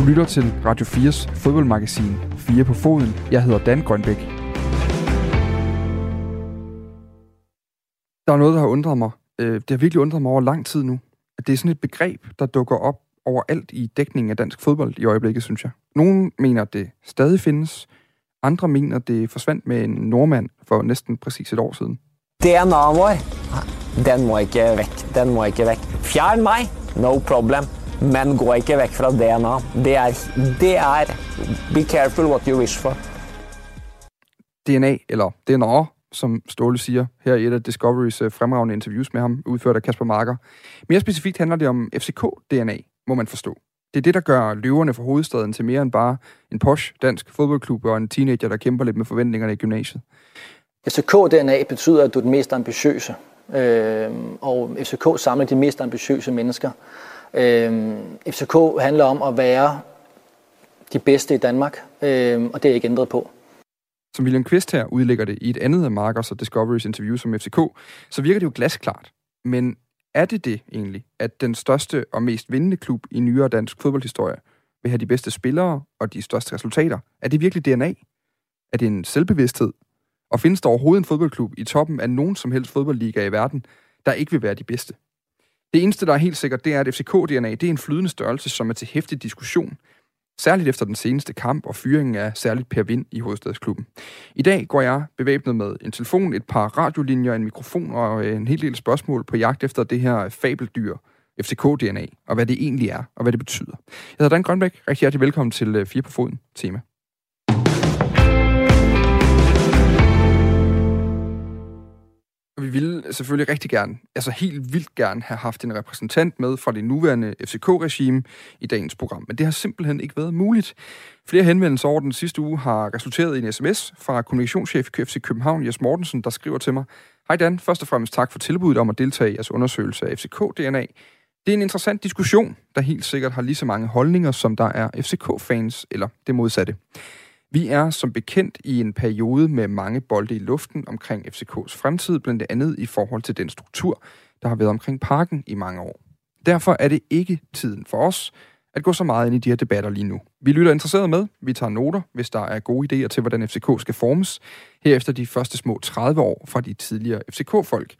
Du lytter til Radio 4's fodboldmagasin 4 på foden. Jeg hedder Dan Grønbæk. Der er noget, der har undret mig. Øh, det har virkelig undret mig over lang tid nu. At det er sådan et begreb, der dukker op overalt i dækningen af dansk fodbold i øjeblikket, synes jeg. Nogle mener, at det stadig findes. Andre mener, at det forsvandt med en nordmand for næsten præcis et år siden. DNA vår, den må ikke væk. Den må ikke væk. Fjern mig, no problem. Men gå ikke væk fra DNA. Det er, det er, be careful what you wish for. DNA, eller DNA, som Ståle siger her i et af Discoverys øh, fremragende interviews med ham, udført af Kasper Marker. Mere specifikt handler det om FCK-DNA, må man forstå. Det er det, der gør løverne for hovedstaden til mere end bare en posh dansk fodboldklub og en teenager, der kæmper lidt med forventningerne i gymnasiet. FCK-DNA betyder, at du er den mest ambitiøse. Øh, og FCK samler de mest ambitiøse mennesker. Øh, FCK handler om at være de bedste i Danmark, øh, og det er ikke ændret på. Som William Quist her udlægger det i et andet af Markers og Discoverys interview som FCK, så virker det jo glasklart. Men er det det egentlig, at den største og mest vindende klub i nyere dansk fodboldhistorie vil have de bedste spillere og de største resultater? Er det virkelig DNA? Er det en selvbevidsthed? Og findes der overhovedet en fodboldklub i toppen af nogen som helst fodboldliga i verden, der ikke vil være de bedste? Det eneste, der er helt sikkert, det er, at FCK-DNA det er en flydende størrelse, som er til hæftig diskussion. Særligt efter den seneste kamp og fyringen af særligt Per Vind i Hovedstadsklubben. I dag går jeg bevæbnet med en telefon, et par radiolinjer, en mikrofon og øh, en hel del spørgsmål på jagt efter det her fabeldyr, FCK-DNA, og hvad det egentlig er, og hvad det betyder. Jeg hedder Dan Grønbæk. Rigtig hjertelig velkommen til øh, 4 på foden tema. Og vi ville selvfølgelig rigtig gerne, altså helt vildt gerne, have haft en repræsentant med fra det nuværende FCK-regime i dagens program. Men det har simpelthen ikke været muligt. Flere henvendelser over den sidste uge har resulteret i en sms fra kommunikationschef i FC København, Jes Mortensen, der skriver til mig, Hej Dan, først og fremmest tak for tilbuddet om at deltage i jeres undersøgelse af FCK-DNA. Det er en interessant diskussion, der helt sikkert har lige så mange holdninger, som der er FCK-fans, eller det modsatte. Vi er som bekendt i en periode med mange bolde i luften omkring FCK's fremtid, blandt andet i forhold til den struktur, der har været omkring parken i mange år. Derfor er det ikke tiden for os at gå så meget ind i de her debatter lige nu. Vi lytter interesseret med, vi tager noter, hvis der er gode idéer til, hvordan FCK skal formes, herefter de første små 30 år fra de tidligere FCK-folk.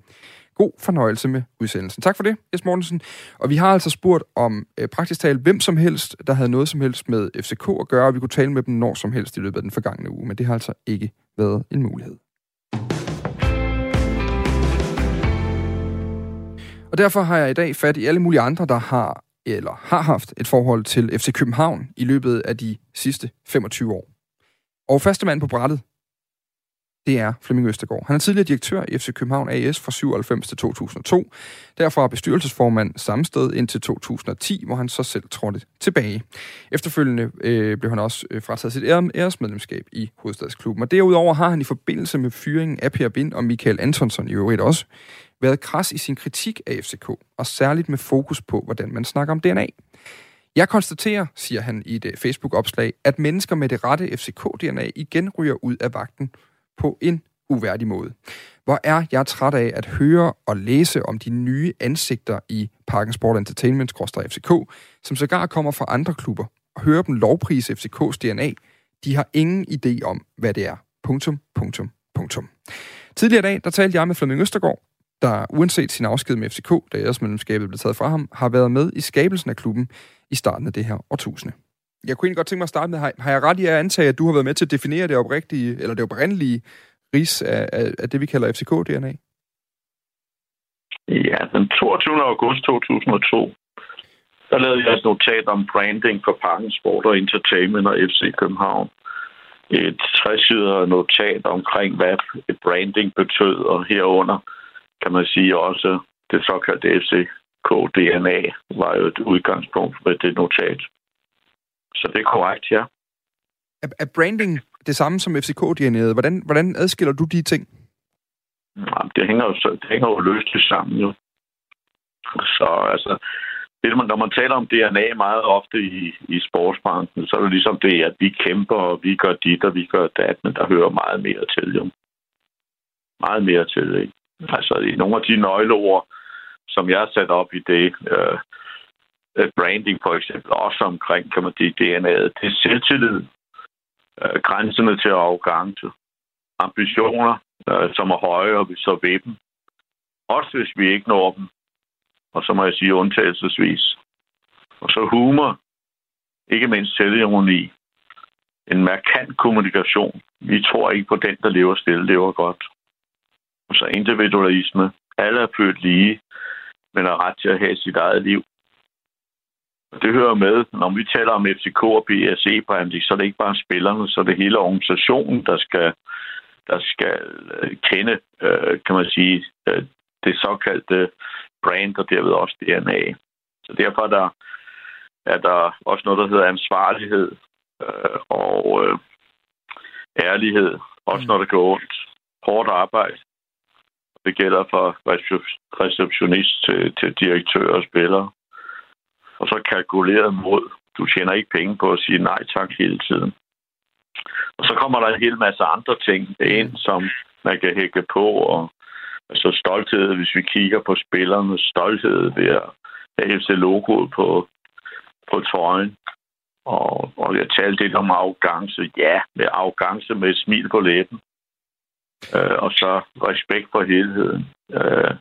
God fornøjelse med udsendelsen. Tak for det, Jes Mortensen. Og vi har altså spurgt om øh, praktisk talt hvem som helst, der havde noget som helst med FCK at gøre, og vi kunne tale med dem når som helst i løbet af den forgangne uge, men det har altså ikke været en mulighed. Og derfor har jeg i dag fat i alle mulige andre, der har eller har haft et forhold til FC København i løbet af de sidste 25 år. Og første mand på brættet, det er Flemming Østergaard. Han er tidligere direktør i FC København AS fra 97 til 2002. Derfra bestyrelsesformand samme sted indtil 2010, hvor han så selv trådte tilbage. Efterfølgende øh, blev han også øh, frataget sit æresmedlemskab i Hovedstadsklubben. Og derudover har han i forbindelse med fyringen af Per Bind og Michael Antonsson i øvrigt også været kras i sin kritik af FCK, og særligt med fokus på, hvordan man snakker om DNA. Jeg konstaterer, siger han i et øh, Facebook-opslag, at mennesker med det rette FCK-DNA igen ryger ud af vagten på en uværdig måde. Hvor er jeg træt af at høre og læse om de nye ansigter i Parken Sport Entertainment FCK, som sågar kommer fra andre klubber, og høre dem lovprise FCK's DNA. De har ingen idé om, hvad det er. Punktum, punktum, punktum. Tidligere i dag, der talte jeg med Flemming Østergaard, der uanset sin afsked med FCK, da æresmedlemskabet blev taget fra ham, har været med i skabelsen af klubben i starten af det her årtusinde. Jeg kunne egentlig godt tænke mig at starte med, har, har jeg ret i at antage, at du har været med til at definere det oprigtige, eller det oprindelige ris af, af, af det, vi kalder FCK-DNA? Ja, den 22. august 2002, der lavede jeg et notat om branding for Parken Sport og Entertainment og FC København. Et 60 notat omkring, hvad branding betød, og herunder kan man sige også det såkaldte FCK-DNA var jo et udgangspunkt for det notat. Så det er korrekt, ja. Er, er branding det samme som FCK-DNA'et? Hvordan, hvordan adskiller du de ting? Jamen, det hænger jo, det hænger jo løst sammen, jo. Så altså, det, når man taler om DNA meget ofte i, i sportsbranchen, så er det ligesom det, at vi kæmper, og vi gør dit, og vi gør dat, men der hører meget mere til, jo. Meget mere til, ikke? Altså, i nogle af de nøgleord, som jeg har sat op i det, øh, Øh, branding for eksempel, også omkring, kan man sige, DNA'et. Det er selvtillid, øh, grænserne til arrogance, ambitioner, øh, som er høje, og vi så ved dem. Også hvis vi ikke når dem. Og så må jeg sige undtagelsesvis. Og så humor, ikke mindst selvironi, en markant kommunikation. Vi tror ikke på den, der lever stille, lever godt. Og så individualisme. Alle er født lige, men har ret til at have sit eget liv. Det hører med, når vi taler om FCK og BSE branding, så er det ikke bare spillerne, så er det hele organisationen, der skal, der skal øh, kende, øh, kan man sige, øh, det såkaldte brand, og derved også DNA. Så derfor er der, er der også noget, der hedder ansvarlighed og ærlighed, også når det går ondt. Hårdt arbejde. Det gælder fra receptionist til, til direktør og spillere og så kalkuleret mod. Du tjener ikke penge på at sige nej tak hele tiden. Og så kommer der en hel masse andre ting ind, som man kan hække på, og altså stolthed, hvis vi kigger på spillerne, stolthed ved at have logoet på, på trøjen. Og, og jeg talte lidt om arrogance. Ja, med arrogance med et smil på læben. Øh, og så respekt for helheden. Øh,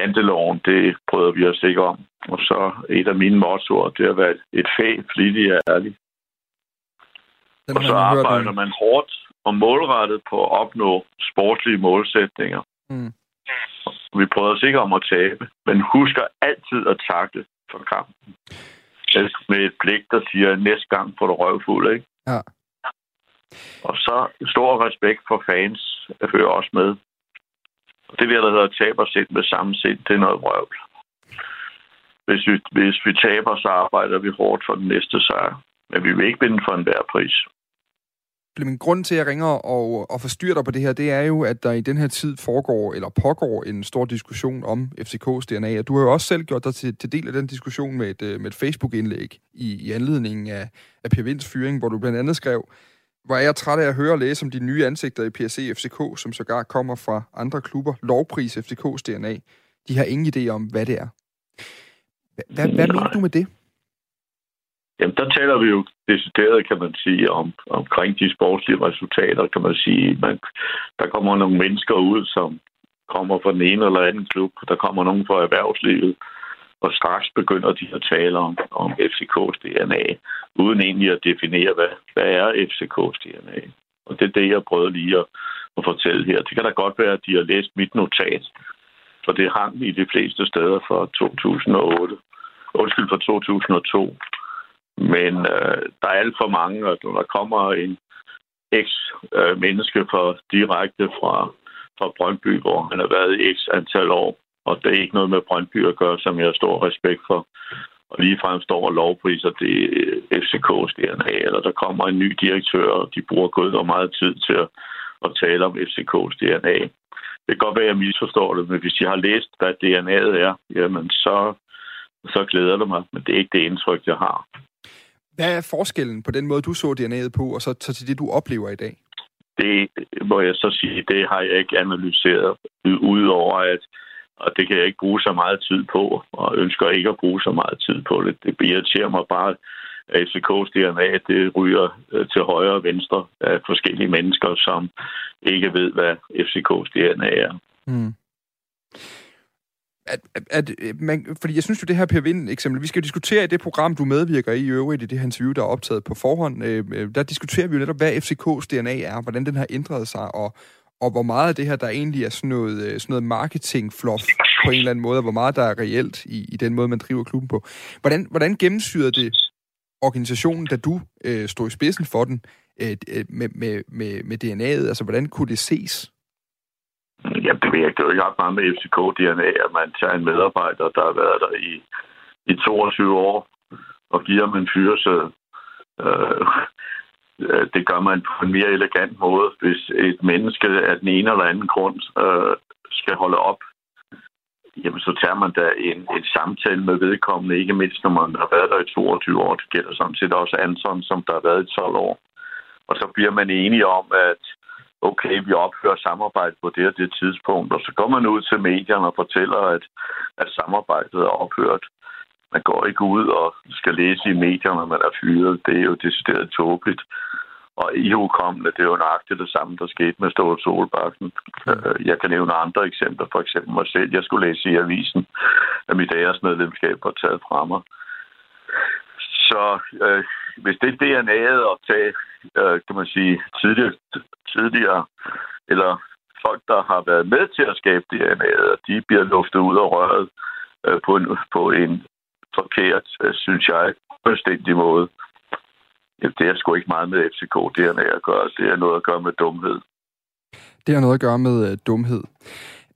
janteloven, det prøver vi os ikke om. Og så et af mine mottoer, det har været et fag, flittig og ærlig. Den og så arbejder hørt, man hårdt og målrettet på at opnå sportslige målsætninger. Mm. Vi prøver os ikke om at tabe, men husker altid at takle for kampen. Med et blik, der siger, at næste gang får du røvfuld, ikke? Ja. Og så stor respekt for fans hører også med. Det der, der hedder tabersind med samme sind, det er noget vrøvl. Hvis vi, hvis vi taber, så arbejder vi hårdt for den næste sejr. Men vi vil ikke vinde for enhver pris. Flemming, grunden til, at jeg ringer og, og forstyrrer dig på det her, det er jo, at der i den her tid foregår, eller pågår en stor diskussion om FCK's DNA. Og du har jo også selv gjort dig til, til del af den diskussion med et, øh, med et Facebook-indlæg i, i anledning af, af Per Vinds fyring, hvor du blandt andet skrev, hvor er jeg træt af at høre og læse om de nye ansigter i PSC FCK, som sågar kommer fra andre klubber. Lovpris FCK's DNA. De har ingen idé om, hvad det er. Hvad, hvad mener du med det? Jamen, der taler vi jo decideret, kan man sige, om, omkring de sportslige resultater, kan man sige. Man, der kommer nogle mennesker ud, som kommer fra den ene eller anden klub. Der kommer nogen fra erhvervslivet. Og straks begynder de at tale om, om FCK's DNA, uden egentlig at definere, hvad, hvad er FCK's DNA. Og det er det, jeg prøvede lige at, at fortælle her. Det kan da godt være, at de har læst mit notat, for det hang i de fleste steder fra 2008. Undskyld, fra 2002. Men øh, der er alt for mange, og når der kommer en eks-menneske øh, for direkte fra, fra Brøndby, hvor han har været i x antal år, og det er ikke noget med Brøndby at gøre, som jeg har stor respekt for. Og lige frem står lovpriser det FCK's DNA, eller der kommer en ny direktør, og de bruger gået og meget tid til at, at tale om FCK's DNA. Det kan godt være, at jeg misforstår det, men hvis de har læst, hvad DNA'et er, jamen så, så glæder det mig, men det er ikke det indtryk, jeg har. Hvad er forskellen på den måde, du så DNA'et på, og så, så til det, du oplever i dag? Det må jeg så sige, det har jeg ikke analyseret, udover at og det kan jeg ikke bruge så meget tid på, og ønsker ikke at bruge så meget tid på det. Det irriterer mig bare, at FCK's DNA det ryger øh, til højre og venstre af forskellige mennesker, som ikke ved, hvad FCK's DNA er. Mm. At, at, at, man, fordi jeg synes jo, det her Per Vind eksempel, vi skal jo diskutere i det program, du medvirker i i øvrigt, i det her interview, der er optaget på forhånd, øh, øh der diskuterer vi jo netop, hvad FCK's DNA er, hvordan den har ændret sig, og, og hvor meget af det her, der egentlig er sådan noget, øh, sådan noget marketing-fluff på en eller anden måde, og hvor meget der er reelt i, i den måde, man driver klubben på. Hvordan, hvordan gennemsyrer det organisationen, da du øh, stod i spidsen for den, øh, øh med, med, med, med DNA'et? Altså, hvordan kunne det ses? Ja, det ved jeg ikke. Det er jo ikke ret meget med FCK-DNA, at man tager en medarbejder, der har været der i, i 22 år, og giver ham en fyresæde. Øh, Øh, det gør man på en mere elegant måde, hvis et menneske af den ene eller anden grund øh, skal holde op. Jamen, så tager man da en, en samtale med vedkommende, ikke mindst når man har været der i 22 år. Det gælder samtidig også Anton, som der har været i 12 år. Og så bliver man enige om, at okay, vi opfører samarbejde på det og det tidspunkt, og så går man ud til medierne og fortæller, at, at samarbejdet er ophørt man går ikke ud og skal læse i medierne, når man er fyret. Det er jo decideret tåbeligt. Og EU-kommende, det er jo nøjagtigt det samme, der skete med Ståle Solbakken. Øh, jeg kan nævne andre eksempler, for eksempel mig selv. Jeg skulle læse i avisen, at mit æresmedlemskab var taget fra mig. Så øh, hvis det er DNA'et at tage, øh, kan man sige, tidligere, tidligere, eller folk, der har været med til at skabe DNA'et, de bliver luftet ud af røret øh, på, en, på en forkert, øh, synes jeg, fuldstændig måde. Ja, det er sgu ikke meget med FCK DNA at gøre. Det er noget at gøre med dumhed. Det har noget at gøre med øh, dumhed.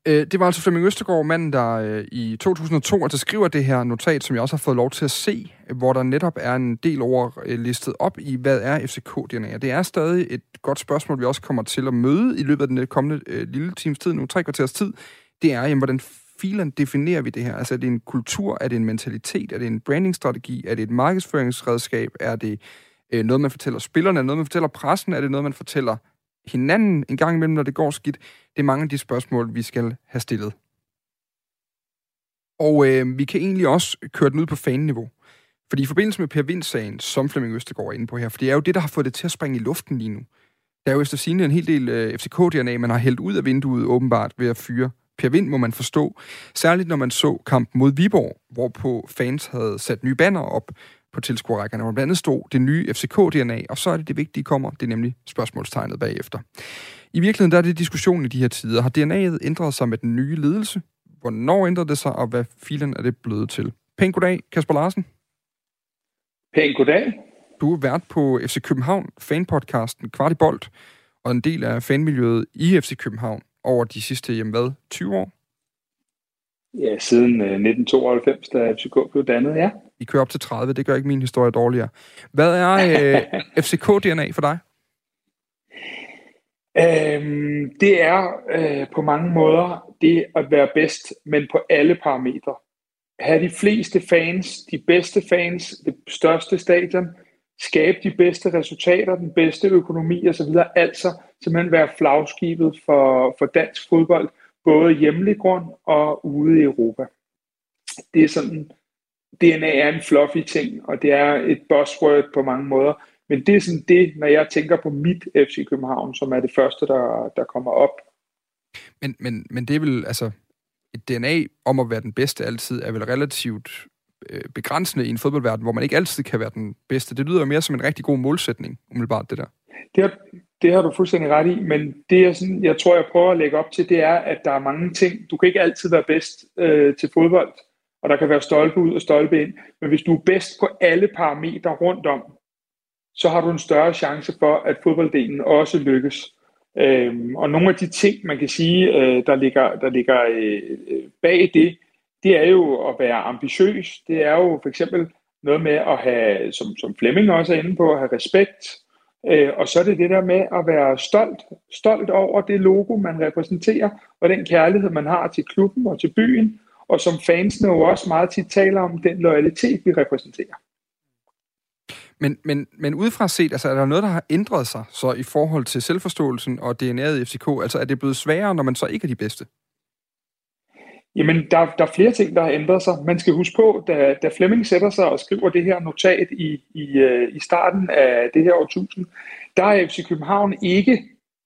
Øh, det var altså Flemming Østergaard, manden, der øh, i 2002 altså skriver det her notat, som jeg også har fået lov til at se, hvor der netop er en del over øh, listet op i, hvad er FCK-DNA? Det er stadig et godt spørgsmål, vi også kommer til at møde i løbet af den kommende øh, lille times tid, nu tre kvarters tid. Det er, jamen, hvordan filen definerer vi det her? Altså, er det en kultur? Er det en mentalitet? Er det en brandingstrategi? Er det et markedsføringsredskab? Er det øh, noget, man fortæller spillerne? Er det noget, man fortæller pressen? Er det noget, man fortæller hinanden en gang imellem, når det går skidt? Det er mange af de spørgsmål, vi skal have stillet. Og øh, vi kan egentlig også køre den ud på fanniveau. Fordi i forbindelse med Per Vind-sagen, som Flemming Østergaard er inde på her, for det er jo det, der har fået det til at springe i luften lige nu. Der er jo efter sigende en hel del øh, FCK-DNA, man har hældt ud af vinduet åbenbart ved at fyre Per Vind, må man forstå. Særligt når man så kampen mod Viborg, hvorpå fans havde sat nye banner op på tilskuerrækkerne, hvor blandt andet stod det nye FCK-DNA, og så er det det vigtige kommer, det er nemlig spørgsmålstegnet bagefter. I virkeligheden der er det diskussion i de her tider. Har DNA'et ændret sig med den nye ledelse? Hvornår ændrede det sig, og hvad filen er det blevet til? Pæn goddag, Kasper Larsen. Pæn goddag. Du er vært på FC København fanpodcasten Kvart i Bold, og en del af fanmiljøet i FC København over de sidste, jamen hvad, 20 år? Ja, siden 1992, øh, da FCK blev dannet, ja. I kører op til 30, det gør ikke min historie dårligere. Hvad er øh, FCK-DNA for dig? Øhm, det er øh, på mange måder det at være bedst, men på alle parametre. Have de fleste fans, de bedste fans, det største stadion, skabe de bedste resultater, den bedste økonomi osv. Altså simpelthen være flagskibet for, for dansk fodbold, både hjemlig grund og ude i Europa. Det er sådan, DNA er en fluffy ting, og det er et buzzword på mange måder. Men det er sådan det, når jeg tænker på mit FC København, som er det første, der, der kommer op. Men, men, men det er vel, altså, et DNA om at være den bedste altid, er vel relativt øh, begrænsende i en fodboldverden, hvor man ikke altid kan være den bedste. Det lyder mere som en rigtig god målsætning, umiddelbart, det der. Det har, det har du fuldstændig ret i, men det jeg, sådan, jeg tror, jeg prøver at lægge op til, det er, at der er mange ting. Du kan ikke altid være bedst øh, til fodbold, og der kan være stolpe ud og stolpe ind. Men hvis du er bedst på alle parametre rundt om, så har du en større chance for, at fodbolddelen også lykkes. Øhm, og nogle af de ting, man kan sige, øh, der ligger, der ligger øh, øh bag det, det er jo at være ambitiøs. Det er jo for eksempel noget med at have, som, som Flemming også er inde på, at have respekt. Øh, og så er det det der med at være stolt, stolt over det logo, man repræsenterer, og den kærlighed, man har til klubben og til byen, og som fansene jo også meget tit taler om, den loyalitet, vi repræsenterer. Men, men, men udefra set, altså, er der noget, der har ændret sig så i forhold til selvforståelsen og DNA'et i FCK? Altså er det blevet sværere, når man så ikke er de bedste? Jamen, der, der er flere ting, der har ændret sig. Man skal huske på, da, da Flemming sætter sig og skriver det her notat i, i, øh, i starten af det her årtusind, der er FC København ikke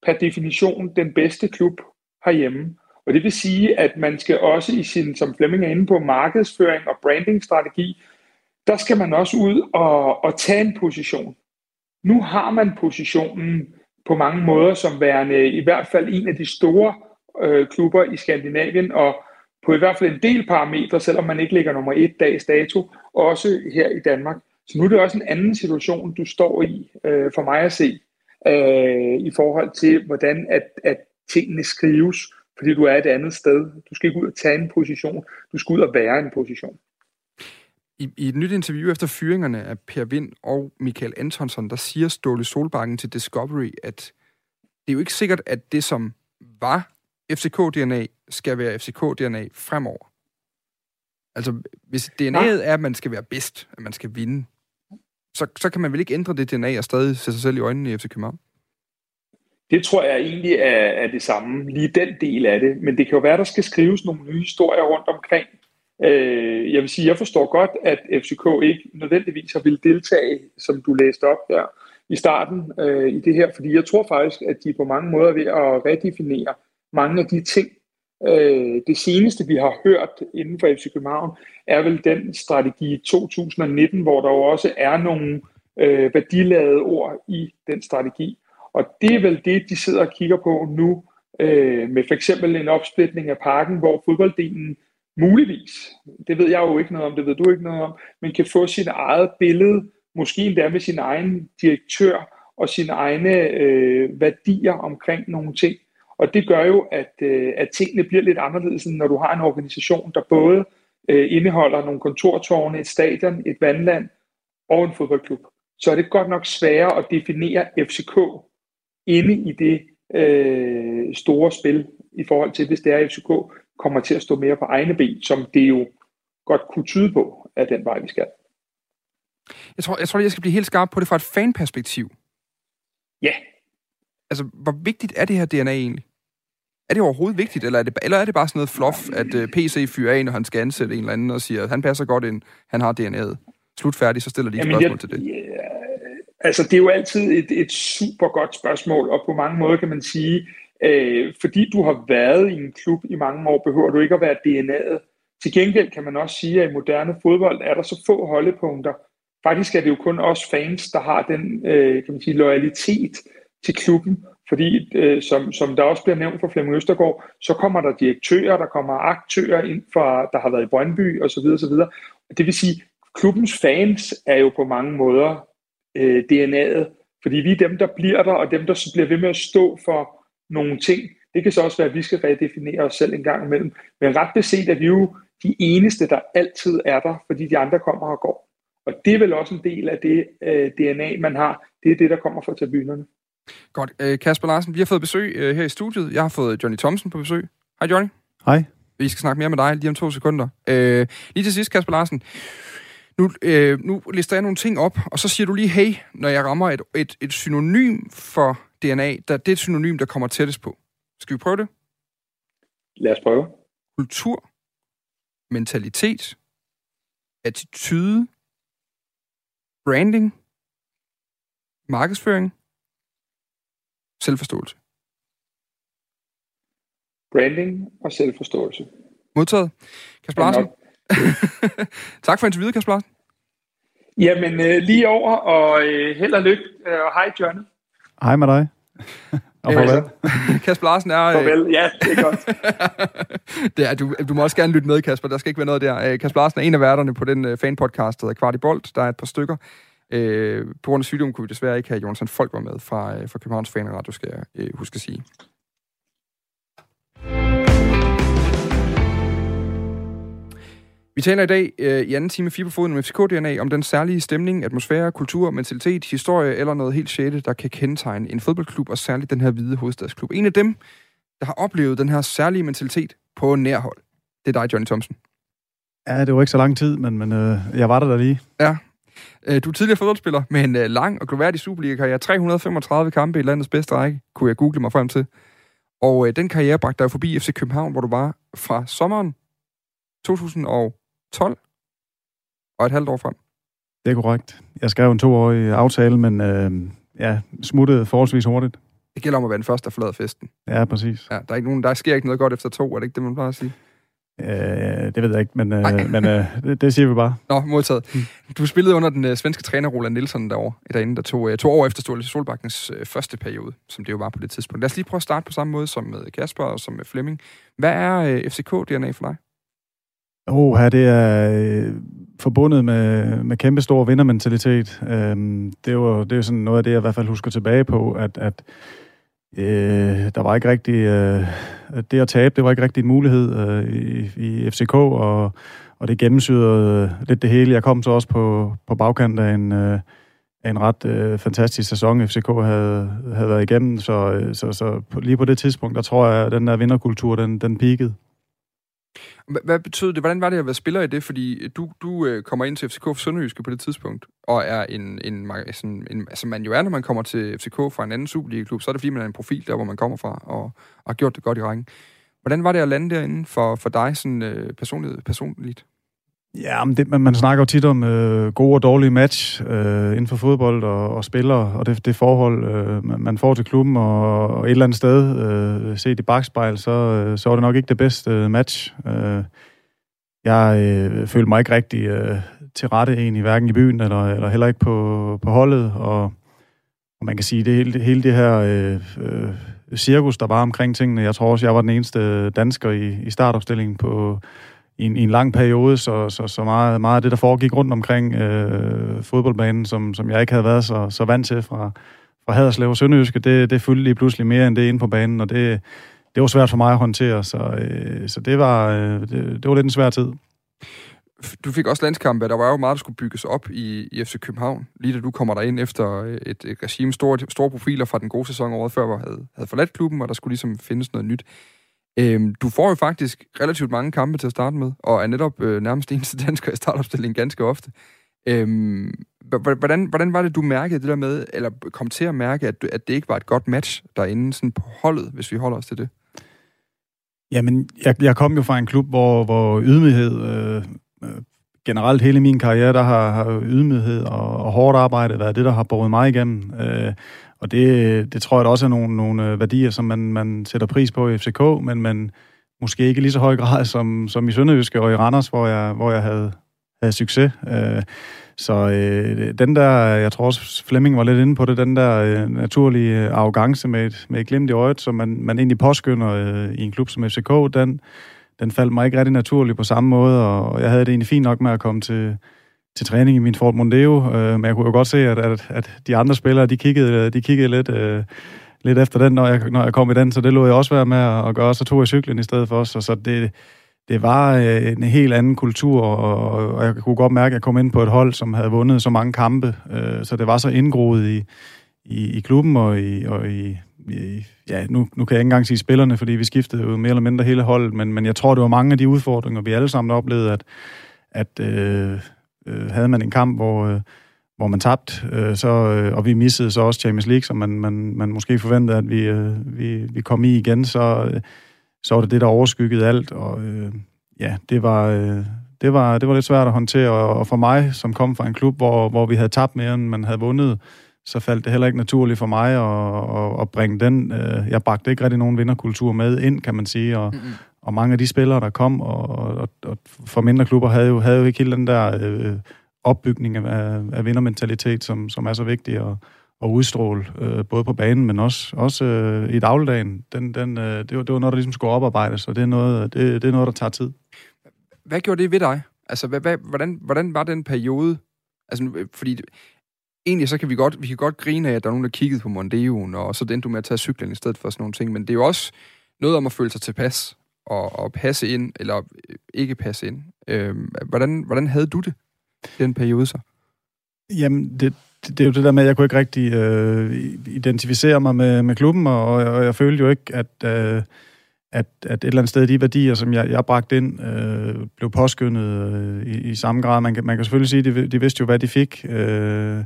per definition den bedste klub herhjemme. Og det vil sige, at man skal også i sin, som Flemming er inde på, markedsføring og brandingstrategi, der skal man også ud og, og tage en position. Nu har man positionen på mange måder som værende i hvert fald en af de store øh, klubber i Skandinavien, og på i hvert fald en del parametre, selvom man ikke ligger nummer et dags dato, også her i Danmark. Så nu er det også en anden situation, du står i, øh, for mig at se, øh, i forhold til, hvordan at, at tingene skrives, fordi du er et andet sted. Du skal ikke ud og tage en position, du skal ud og være en position. I, I et nyt interview efter fyringerne af Per Vind og Michael Antonsen, der siger Ståle Solbakken til Discovery, at det er jo ikke sikkert, at det, som var FCK-DNA, skal være FCK-DNA fremover. Altså, hvis DNA'et er, at man skal være bedst, at man skal vinde, så, så kan man vel ikke ændre det DNA og stadig se sig selv i øjnene i FC København? Det tror jeg egentlig er, er det samme, lige den del af det. Men det kan jo være, der skal skrives nogle nye historier rundt omkring Øh, jeg vil sige, jeg forstår godt, at FCK ikke nødvendigvis har ville deltage, som du læste op her i starten øh, i det her, fordi jeg tror faktisk, at de på mange måder er ved at redefinere mange af de ting. Øh, det seneste, vi har hørt inden for FC København, er vel den strategi 2019, hvor der jo også er nogle øh, værdiladede ord i den strategi. Og det er vel det, de sidder og kigger på nu, øh, med for eksempel en opsplitning af parken, hvor fodbolddelen muligvis, det ved jeg jo ikke noget om, det ved du ikke noget om, men kan få sit eget billede, måske endda med sin egen direktør og sine egne øh, værdier omkring nogle ting. Og det gør jo, at, øh, at tingene bliver lidt anderledes, når du har en organisation, der både øh, indeholder nogle kontortårne, et stadion, et vandland og en fodboldklub. Så er det godt nok sværere at definere FCK inde i det øh, store spil i forhold til, hvis det er, at FCK kommer til at stå mere på egne ben, som det jo godt kunne tyde på, at den vej, vi skal. Jeg tror, jeg tror, jeg skal blive helt skarp på det fra et fanperspektiv. Ja. Altså, hvor vigtigt er det her DNA egentlig? Er det overhovedet vigtigt, eller er det, eller er det bare sådan noget fluff, at øh, PC fyrer af, når han skal ansætte en eller anden, og siger, at han passer godt ind, han har DNA'et. Slutfærdigt, så stiller de et spørgsmål jeg, til det. Ja, altså, det er jo altid et, et super godt spørgsmål, og på mange måder kan man sige, øh, fordi du har været i en klub i mange år, behøver du ikke at være DNA'et. Til gengæld kan man også sige, at i moderne fodbold er der så få holdepunkter. Faktisk er det jo kun os fans, der har den øh, kan man sige, loyalitet til klubben, fordi øh, som, som der også bliver nævnt for Flemming Østergaard, så kommer der direktører, der kommer aktører ind fra, der har været i Brøndby osv. osv. Det vil sige, klubbens fans er jo på mange måder øh, DNA'et, fordi vi er dem, der bliver der, og dem, der så bliver ved med at stå for nogle ting. Det kan så også være, at vi skal redefinere os selv en gang imellem. Men ret beset er vi jo de eneste, der altid er der, fordi de andre kommer og går. Og det er vel også en del af det øh, DNA, man har. Det er det, der kommer fra tribunerne. Godt. Øh, Kasper Larsen, vi har fået besøg øh, her i studiet. Jeg har fået Johnny Thomsen på besøg. Hej Johnny. Hej. Vi skal snakke mere med dig lige om to sekunder. Øh, lige til sidst, Kasper Larsen. Nu, øh, nu lister jeg nogle ting op, og så siger du lige hey, når jeg rammer et, et, et synonym for DNA. Der, det er et synonym, der kommer tættest på. Skal vi prøve det? Lad os prøve. Kultur, mentalitet, attitude, branding, markedsføring, selvforståelse. Branding og selvforståelse. Modtaget. Kasper Larsen. tak for interviewet, Kasper Larsen. Jamen, øh, lige over, og øh, held og lykke. Øh, og hej, Johnny. Hej med dig. og farvel. Kasper Larsen er... Øh, farvel, ja, det er godt. det er, du, du må også gerne lytte med, Kasper. Der skal ikke være noget der. Øh, Kasper Larsen er en af værterne på den uh, fanpodcast, der hedder Kvart i Bold. Der er et par stykker. Øh, på grund af sygdom kunne vi desværre ikke have Jonsson Folk var med fra, fra Københavns Fanradio, skal jeg øh, huske at sige. Vi taler i dag øh, i anden time Fire på foden om FCK-DNA om den særlige stemning, atmosfære, kultur, mentalitet, historie eller noget helt sjette, der kan kendetegne en fodboldklub, og særligt den her hvide hovedstadsklub. En af dem, der har oplevet den her særlige mentalitet på nærhold, det er dig, Johnny Thompson. Ja, det var ikke så lang tid, men, men øh, jeg var der der lige. Ja. Øh, du er tidligere fodboldspiller med en øh, lang og gloværdig Superliga-karriere. 335 kampe i landets bedste række, kunne jeg google mig frem til. Og øh, den karriere bragte dig forbi FC København, hvor du var fra sommeren 2000 og 12 og et halvt år frem. Det er korrekt. Jeg skrev en toårig aftale, men øh, ja, smuttede forholdsvis hurtigt. Det gælder om at være den første, der forlader festen. Ja, præcis. Ja, der, er ikke nogen, der sker ikke noget godt efter to, er det ikke det, man plejer at sige? Øh, det ved jeg ikke, men, øh, men øh, det, det siger vi bare. Nå, modtaget. Du spillede under den øh, svenske træner Roland Nielsen derovre, derinde, der tog øh, to år efter Ståle Solbakkens øh, første periode, som det jo var på det tidspunkt. Lad os lige prøve at starte på samme måde som med Kasper og som med Flemming. Hvad er øh, FCK-DNA for dig? Oh, her det er øh, forbundet med, med kæmpe stor vindermentalitet. Øhm, det, var, det er sådan noget af det, jeg i hvert fald husker tilbage på, at, at øh, der var ikke rigtig... Øh, det at tabe, det var ikke rigtig en mulighed øh, i, i FCK, og, og det gennemsyrede lidt det hele. Jeg kom så også på, på bagkant af en... Øh, en ret øh, fantastisk sæson, FCK havde, havde været igennem, så, øh, så, så på, lige på det tidspunkt, der tror jeg, at den der vinderkultur, den, den peakede. Hvad betød det? Hvordan var det at være spiller i det? Fordi du, du øh, kommer ind til FCK for Sønderjyske på det tidspunkt, og er en, en, sådan, en altså man jo er, når man kommer til FCK fra en anden Superliga-klub, så er det fordi, man er en profil der, hvor man kommer fra, og, og har gjort det godt i rækken. Hvordan var det at lande derinde for, for dig sådan, øh, personligt, personligt? Ja, men det, man, man snakker jo tit om øh, gode og dårlige match øh, inden for fodbold og, og spillere, og det, det forhold, øh, man får til klubben, og, og et eller andet sted, øh, set i bagspejl, så, øh, så var det nok ikke det bedste øh, match. Øh, jeg øh, følte mig ikke rigtig øh, til rette egentlig, hverken i byen eller, eller heller ikke på, på holdet, og, og man kan sige, det hele, hele det her øh, øh, cirkus, der var omkring tingene, jeg tror også, jeg var den eneste dansker i, i startopstillingen på i en, i en lang periode, så, så, så meget, meget af det, der foregik rundt omkring øh, fodboldbanen, som, som jeg ikke havde været så, så vant til fra, fra Haderslev og Sønderjyske, det, det fyldte lige pludselig mere end det inde på banen, og det, det var svært for mig at håndtere, så, øh, så det, var, øh, det, det var lidt en svær tid. Du fik også landskampe, der var jo meget, der skulle bygges op i, i FC København, lige da du kommer der ind efter øh, et, et regime, store, store profiler fra den gode sæson året før, hvor havde, havde forladt klubben, og der skulle ligesom findes noget nyt. Øhm, du får jo faktisk relativt mange kampe til at starte med, og er netop øh, nærmest eneste dansker i startopstillingen ganske ofte. Øhm, hvordan, hvordan var det, du mærkede det der med, eller kom til at mærke, at, at det ikke var et godt match derinde sådan på holdet, hvis vi holder os til det? Jamen, jeg, jeg kom jo fra en klub, hvor, hvor ydmyghed, øh, øh generelt hele min karriere, der har, har ydmyghed og, og hårdt arbejde været det, der har båret mig igennem. Øh, og det, det tror jeg da også er nogle, nogle øh, værdier, som man, man sætter pris på i FCK, men man måske ikke lige så høj grad som, som i Sønderjyske og i Randers, hvor jeg, hvor jeg havde, havde succes. Øh, så øh, den der, jeg tror også Flemming var lidt inde på det, den der øh, naturlige øh, arrogance med et, med et glimt i øjet, som man, man egentlig påskynder øh, i en klub som FCK, den, den faldt mig ikke rigtig naturligt på samme måde, og jeg havde det egentlig fint nok med at komme til, til træning i min Ford Mondeo, øh, men jeg kunne jo godt se, at, at, at de andre spillere, de kiggede, de kiggede lidt, øh, lidt efter den, når jeg, når jeg kom i den, så det lå jeg også være med at, at gøre, så tog jeg cyklen i stedet for, så, så det, det var øh, en helt anden kultur, og, og jeg kunne godt mærke, at jeg kom ind på et hold, som havde vundet så mange kampe, øh, så det var så indgroet i, i, i klubben og i, og i, i ja, nu, nu kan jeg ikke engang sige spillerne, fordi vi skiftede jo mere eller mindre hele holdet, men, men jeg tror, det var mange af de udfordringer, vi alle sammen oplevede, at, at øh, øh, havde man en kamp, hvor, øh, hvor man tabte, øh, så, øh, og vi missede så også Champions League, som man, man, man måske forventede, at vi, øh, vi, vi kom i igen, så, øh, så var det det, der overskyggede alt, og øh, ja, det var, øh, det, var, det var lidt svært at håndtere, og, og for mig, som kom fra en klub, hvor, hvor vi havde tabt mere, end man havde vundet, så faldt det heller ikke naturligt for mig at, at, at bringe den. Øh, jeg bragte ikke rigtig nogen vinderkultur med ind, kan man sige, og, mm-hmm og mange af de spillere, der kom, og, og, og for mindre klubber, havde jo, havde jo ikke hele den der øh, opbygning af, af vindermentalitet, som, som er så vigtig at, at udstråle, øh, både på banen, men også, også øh, i dagligdagen. Den, den, øh, det, var, det var noget, der ligesom skulle oparbejdes, og det er noget, det, det er noget der tager tid. Hvad gjorde det ved dig? Altså, hvad, hvad, hvordan, hvordan var den periode? Altså, øh, fordi egentlig så kan vi godt, vi kan godt grine af, at der er nogen, der kiggede på Mondeoen, og så den du med at tage cyklen i stedet for sådan nogle ting. Men det er jo også noget om at føle sig tilpas, og, at passe ind, eller øh, ikke passe ind. Øh, hvordan, hvordan havde du det, den periode så? Jamen, det, det, det er jo det der med, at jeg kunne ikke rigtig øh, identificere mig med, med klubben, og, og jeg følte jo ikke, at, øh, at, at et eller andet sted de værdier, som jeg, jeg bragte ind, øh, blev påskyndet øh, i, i samme grad. Man kan, man kan selvfølgelig sige, at de, de vidste jo, hvad de fik, øh,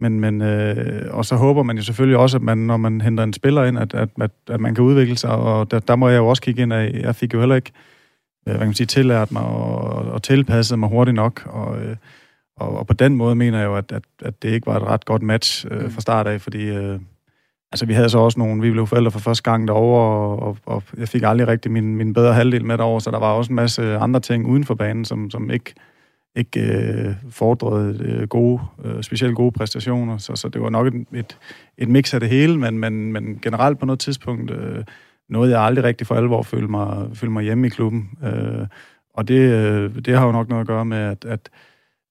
men, men, øh, og så håber man jo selvfølgelig også, at man, når man henter en spiller ind, at, at, at, at man kan udvikle sig, og der, der må jeg jo også kigge ind af. Jeg fik jo heller ikke øh, hvad kan man sige, tillært mig og, og tilpasset mig hurtigt nok, og, øh, og, og på den måde mener jeg jo, at, at, at det ikke var et ret godt match øh, fra start af, fordi øh, altså, vi havde så også nogle, vi blev forældre for første gang derovre, og, og, og jeg fik aldrig rigtig min, min bedre halvdel med derovre, så der var også en masse andre ting uden for banen, som, som ikke ikke øh, fordrede øh, gode, øh, specielt gode præstationer, så, så det var nok et, et, et mix af det hele, men, men, men generelt på noget tidspunkt øh, noget, jeg aldrig rigtig for alvor følte mig, følte mig hjemme i klubben. Øh, og det, øh, det har jo nok noget at gøre med, at, at,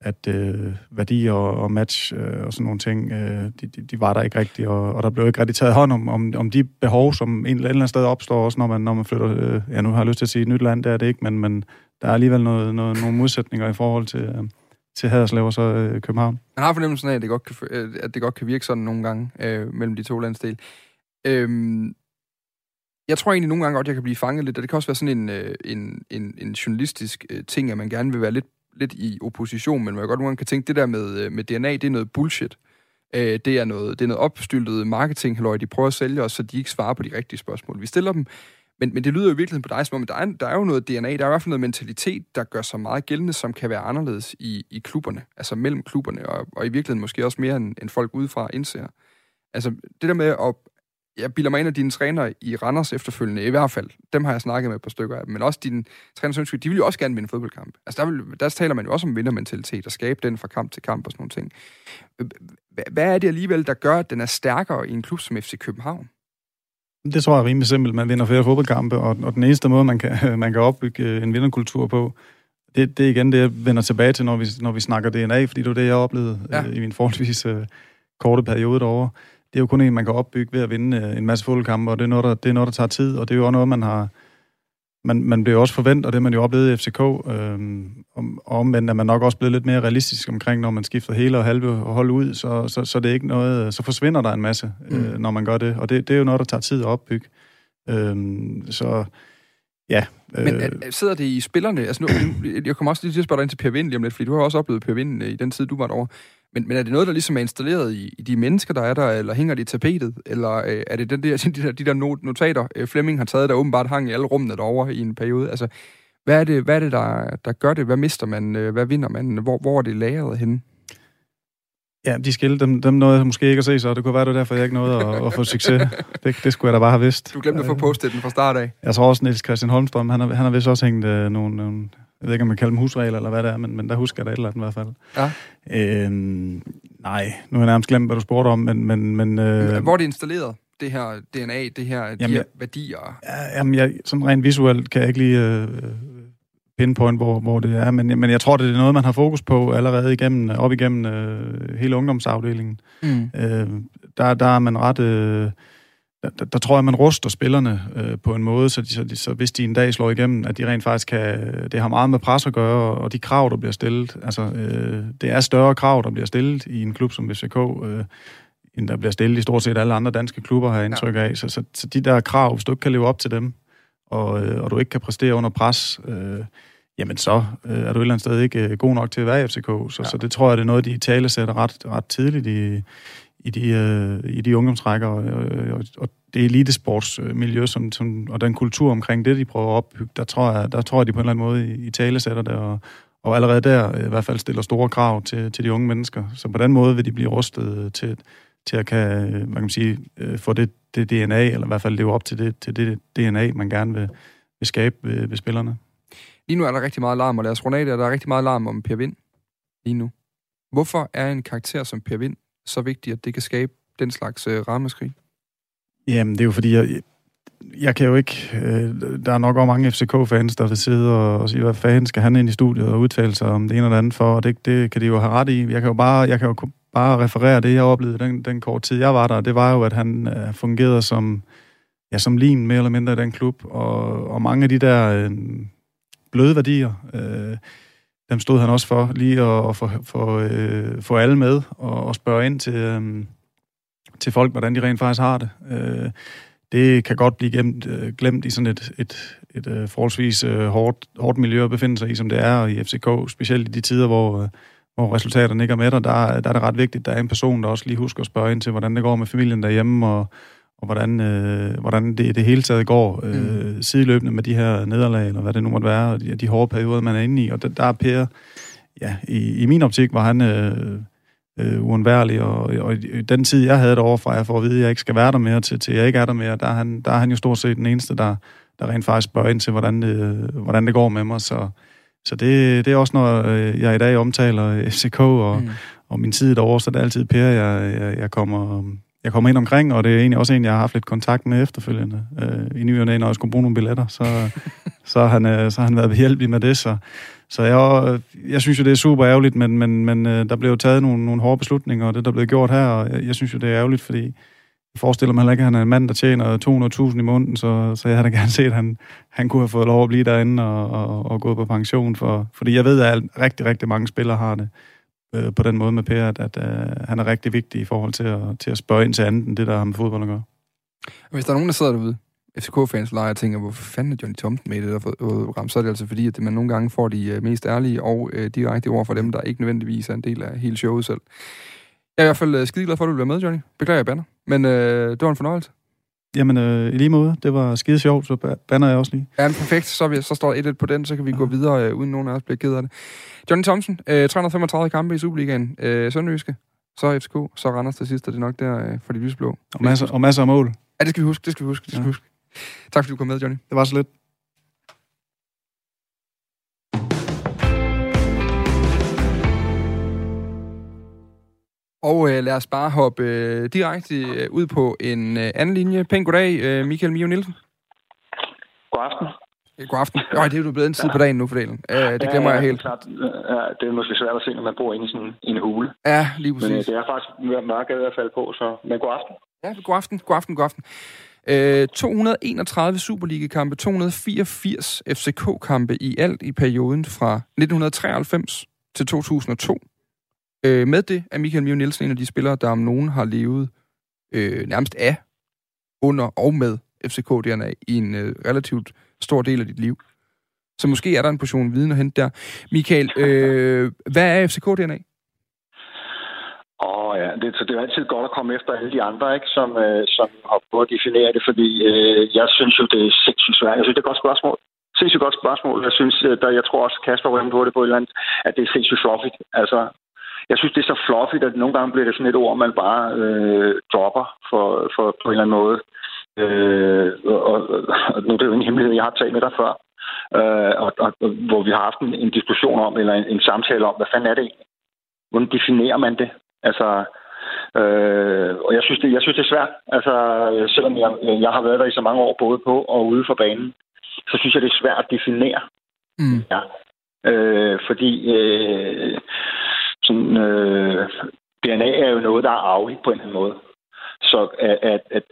at øh, værdi og, og match øh, og sådan nogle ting, øh, de, de, de var der ikke rigtigt, og, og der blev ikke rigtig taget hånd om, om, om de behov, som en eller anden sted opstår, også når man, når man flytter, øh, ja nu har jeg lyst til at sige et nyt land, det er det ikke, men, men der er alligevel noget, noget, nogle modsætninger i forhold til, øh, til Haderslev og så øh, København. Man har fornemmelsen af, at det godt kan, øh, at det godt kan virke sådan nogle gange øh, mellem de to landsdele. Øhm, jeg tror egentlig nogle gange godt, jeg kan blive fanget lidt, og det kan også være sådan en, øh, en, en, en journalistisk øh, ting, at man gerne vil være lidt, lidt i opposition, men man godt nogle gange kan tænke, det der med, øh, med DNA, det er noget bullshit. Øh, det, er noget, det er noget opstyltet marketing, de prøver at sælge os, så de ikke svarer på de rigtige spørgsmål. Vi stiller dem, Men, men det lyder jo i virkeligheden på dig, som om der er, der er jo noget DNA, der er i hvert fald noget mentalitet, der gør sig meget gældende, som kan være anderledes i, i klubberne, altså mellem klubberne, og, og i virkeligheden måske også mere, end, end folk udefra indser. Altså det der med at, jeg bilder mig ind, at dine træner i Randers efterfølgende, i hvert fald, dem har jeg snakket med et par stykker af dem, men også dine træner, som de vil jo også gerne vinde fodboldkamp. Altså der, vil, der taler man jo også om vindermentalitet, og skabe den fra kamp til kamp og sådan nogle ting. Hvad er det alligevel, der gør, at den er stærkere i en klub som FC København? Det tror jeg er rimelig simpelt. Man vinder flere fodboldkampe, og, og den eneste måde, man kan, man kan opbygge øh, en vinderkultur på, det, det er igen det, jeg vender tilbage til, når vi, når vi snakker DNA, fordi det var det, jeg oplevede ja. øh, i min forholdsvis øh, korte periode derovre. Det er jo kun en, man kan opbygge ved at vinde øh, en masse fodboldkampe, og det er, noget, der, det er noget, der tager tid, og det er jo også noget, man har, man, man bliver også forventet, og det man jo oplevet i FCK, øh, om, og omvendt er man nok også blevet lidt mere realistisk omkring, når man skifter hele og halve hold ud, så, så, så det er ikke noget, så forsvinder der en masse, øh, mm. når man gør det, og det, det er jo noget, der tager tid at opbygge. Øh, så ja. Øh, Men er, sidder det i spillerne? Altså nu, jeg kommer også lige til at spørge dig ind til Per Vind lige om lidt, fordi du har også oplevet Per Vind øh, i den tid, du var derovre. Men, men er det noget, der ligesom er installeret i, i de mennesker, der er der, eller hænger det i tapetet? Eller øh, er det den der, de der, de der notater, øh, Flemming har taget, der åbenbart hang i alle rummene derovre i en periode? Altså, hvad er det, hvad er det der, der gør det? Hvad mister man? Øh, hvad vinder man? Hvor, hvor er det lagret henne? Ja, de skilte, dem, dem nåede jeg måske ikke at se, så det kunne være, det derfor, jeg ikke nåede at, at få succes. Det, det skulle jeg da bare have vidst. Du glemte at få postet den fra start af. Jeg tror også, Niels Christian Holmstrøm, han har, han har vist også hængt øh, nogle, nogle jeg ved ikke, om man kalder dem husregler, eller hvad det er, men, men der husker jeg da et eller andet i hvert fald. Ja. Øhm, nej, nu har jeg nærmest glemt, hvad du spurgte om, men... men, men øh, Hvor er det installeret, det her DNA, det her, jamen, de her værdier? Ja, jamen, jeg, sådan rent visuelt kan jeg ikke lige øh, pinpoint, hvor, hvor det er, men, men jeg tror, det er noget, man har fokus på allerede igennem, op igennem øh, hele ungdomsafdelingen. Mm. Øh, der, der er man ret... Øh, der, der tror jeg, man ruster spillerne øh, på en måde, så, de, så, de, så hvis de en dag slår igennem, at de rent faktisk kan... Det har meget med pres at gøre, og de krav, der bliver stillet. Altså, øh, det er større krav, der bliver stillet i en klub som FCK, øh, end der bliver stillet i stort set alle andre danske klubber, har jeg indtryk af. Så, så, så de der krav, hvis du ikke kan leve op til dem, og, øh, og du ikke kan præstere under pres, øh, jamen så øh, er du et eller andet sted ikke øh, god nok til at være i FCK. Så, ja. så det tror jeg, det er noget, de tale sætter ret, ret tidligt i, i de, øh, i de ungdomsrækker og, og, og det elitesportsmiljø som, som, og den kultur omkring det, de prøver at opbygge, der tror jeg, der tror jeg de på en eller anden måde i, i tale sætter det, og, og allerede der i hvert fald stiller store krav til, til de unge mennesker. Så på den måde vil de blive rustet til, til at kan, øh, hvad kan man sige, øh, få det, det DNA, eller i hvert fald leve op til det, til det DNA, man gerne vil, vil skabe ved, ved spillerne. Lige nu er der rigtig meget larm, og lad os runde af, der er rigtig meget larm om Per Vind lige nu. Hvorfor er en karakter som Per Vind så vigtigt, at det kan skabe den slags øh, rammeskrig? Jamen, det er jo fordi, jeg, jeg kan jo ikke... Øh, der er nok også mange FCK-fans, der vil sidde og, og sige, hvad fanden skal han ind i studiet og udtale sig om det ene eller andet for, og det, det kan de jo have ret i. Jeg kan jo bare, jeg kan jo bare referere det, jeg oplevede den, den kort tid, jeg var der. Det var jo, at han øh, fungerede som, ja, som lin mere eller mindre i den klub, og, og mange af de der øh, bløde værdier, øh, dem stod han også for, lige at, at få, for, øh, få alle med og, og spørge ind til... Øh, til folk, hvordan de rent faktisk har det. Øh, det kan godt blive glemt, øh, glemt i sådan et, et, et, et øh, forholdsvis øh, hårdt, hårdt miljø at befinde sig i, som det er i FCK, specielt i de tider, hvor, øh, hvor resultaterne ikke er med dig. Der, der er det ret vigtigt, at der er en person, der også lige husker at spørge ind til, hvordan det går med familien derhjemme, og, og hvordan, øh, hvordan det, det hele taget går øh, mm. sideløbende med de her nederlag, eller hvad det nu måtte være, og de, de hårde perioder, man er inde i. Og der, der er Per, ja, i, i min optik var han... Øh, øh, uundværlig, og, og i den tid, jeg havde derovre fra, jeg får at vide, at jeg ikke skal være der mere, til, til jeg ikke er der mere, der er han, der er han jo stort set den eneste, der, der rent faktisk spørger ind til, hvordan det, hvordan det går med mig. Så, så det, det er også, når øh, jeg i dag omtaler FCK og, mm. og min tid derovre, så det er altid Per, jeg, jeg, jeg kommer jeg kommer ind omkring, og det er egentlig også en, jeg har haft lidt kontakt med efterfølgende. Øh, I ny og når jeg skulle bruge nogle billetter, så, så, har han, øh, så har han været behjælpelig med det. Så, så jeg, jeg synes jo, det er super ærgerligt, men, men, men øh, der blev jo taget nogle, nogle hårde beslutninger, og det, der blev gjort her, og jeg, jeg synes jo, det er ærgerligt, fordi jeg forestiller mig heller ikke, at han er en mand, der tjener 200.000 i måneden, så, så jeg havde da gerne set, at han, han kunne have fået lov at blive derinde og, og, og gået på pension. For, fordi jeg ved, at rigtig, rigtig mange spillere har det øh, på den måde med Per, at, at øh, han er rigtig vigtig i forhold til at, til at spørge ind til andet end det, der har med fodbold at gøre. Hvis der er nogen, der sidder derude, FCK-fans leger og tænker, hvorfor fanden er Johnny Thompson med i det der program, øh, så er det altså fordi, at man nogle gange får de øh, mest ærlige og øh, direkte ord fra dem, der ikke nødvendigvis er en del af hele showet selv. Jeg er i hvert fald øh, skide glad for, at du bliver med, Johnny. Beklager, jeg banner. Men øh, det var en fornøjelse. Jamen, øh, i lige måde. Det var skide sjovt, så banner jeg også lige. Ja, perfekt. Så, vi, så står 1-1 på den, så kan vi ja. gå videre, øh, uden nogen af os bliver ked af det. Johnny Thompson, øh, 335 kampe i Superligaen. Øh, Sønderjyske, så FCK, så Randers til sidst, og det er nok der øh, for de lysblå. Og masser, og masser af mål. Ja, det skal vi huske, det skal vi huske, det skal ja. vi huske. Tak fordi du kom med, Johnny. Det var så lidt. Og øh, lad os bare hoppe øh, direkte øh, ud på en øh, anden linje. Pæn goddag, øh, Michael Mio Nielsen. God aften. God aften. Jo, det er jo blevet en tid på dagen nu for dagen. Øh, det glemmer ja, ja, jeg helt. Klart, ja, det er måske svært at se, når man bor inde i sådan en hule. Ja, lige præcis. Men øh, det er faktisk mørke at falde på, så... Men god aften. Ja, god aften, god aften, god aften. Øh, 231 Superliga-kampe, 284 FCK-kampe i alt i perioden fra 1993 til 2002. Øh, med det er Michael Mio Nielsen en af de spillere, der om nogen har levet øh, nærmest af, under og med FCK-DNA i en øh, relativt stor del af dit liv. Så måske er der en portion viden at hente der. Michael, øh, hvad er FCK-DNA? Åh oh, ja, det, så det er altid godt at komme efter alle de andre, ikke, som, øh, som har prøvet at definere det, fordi øh, jeg synes jo, det er sindssygt svært. Jeg synes, det er et godt spørgsmål. Sindssygt godt spørgsmål. Jeg synes, øh, der, jeg tror også, Kasper var inde på det på et eller andet, at det er sindssygt fluffigt. Altså, jeg synes, det er så fluffy, at nogle gange bliver det sådan et ord, man bare øh, dropper for, for på en eller anden måde. Øh, og, og, nu er det jo en hemmelighed, jeg har talt med dig før, øh, og, og, hvor vi har haft en, en diskussion om, eller en, en samtale om, hvad fanden er det egentlig? Hvordan definerer man det? Altså, øh, og jeg synes, det, jeg synes, det er svært. Altså, selvom jeg, jeg har været der i så mange år, både på og ude for banen, så synes jeg, det er svært at definere. Mm. Ja. Øh, fordi øh, sådan, øh, DNA er jo noget, der er arveligt på en eller anden måde. Så at, at, at,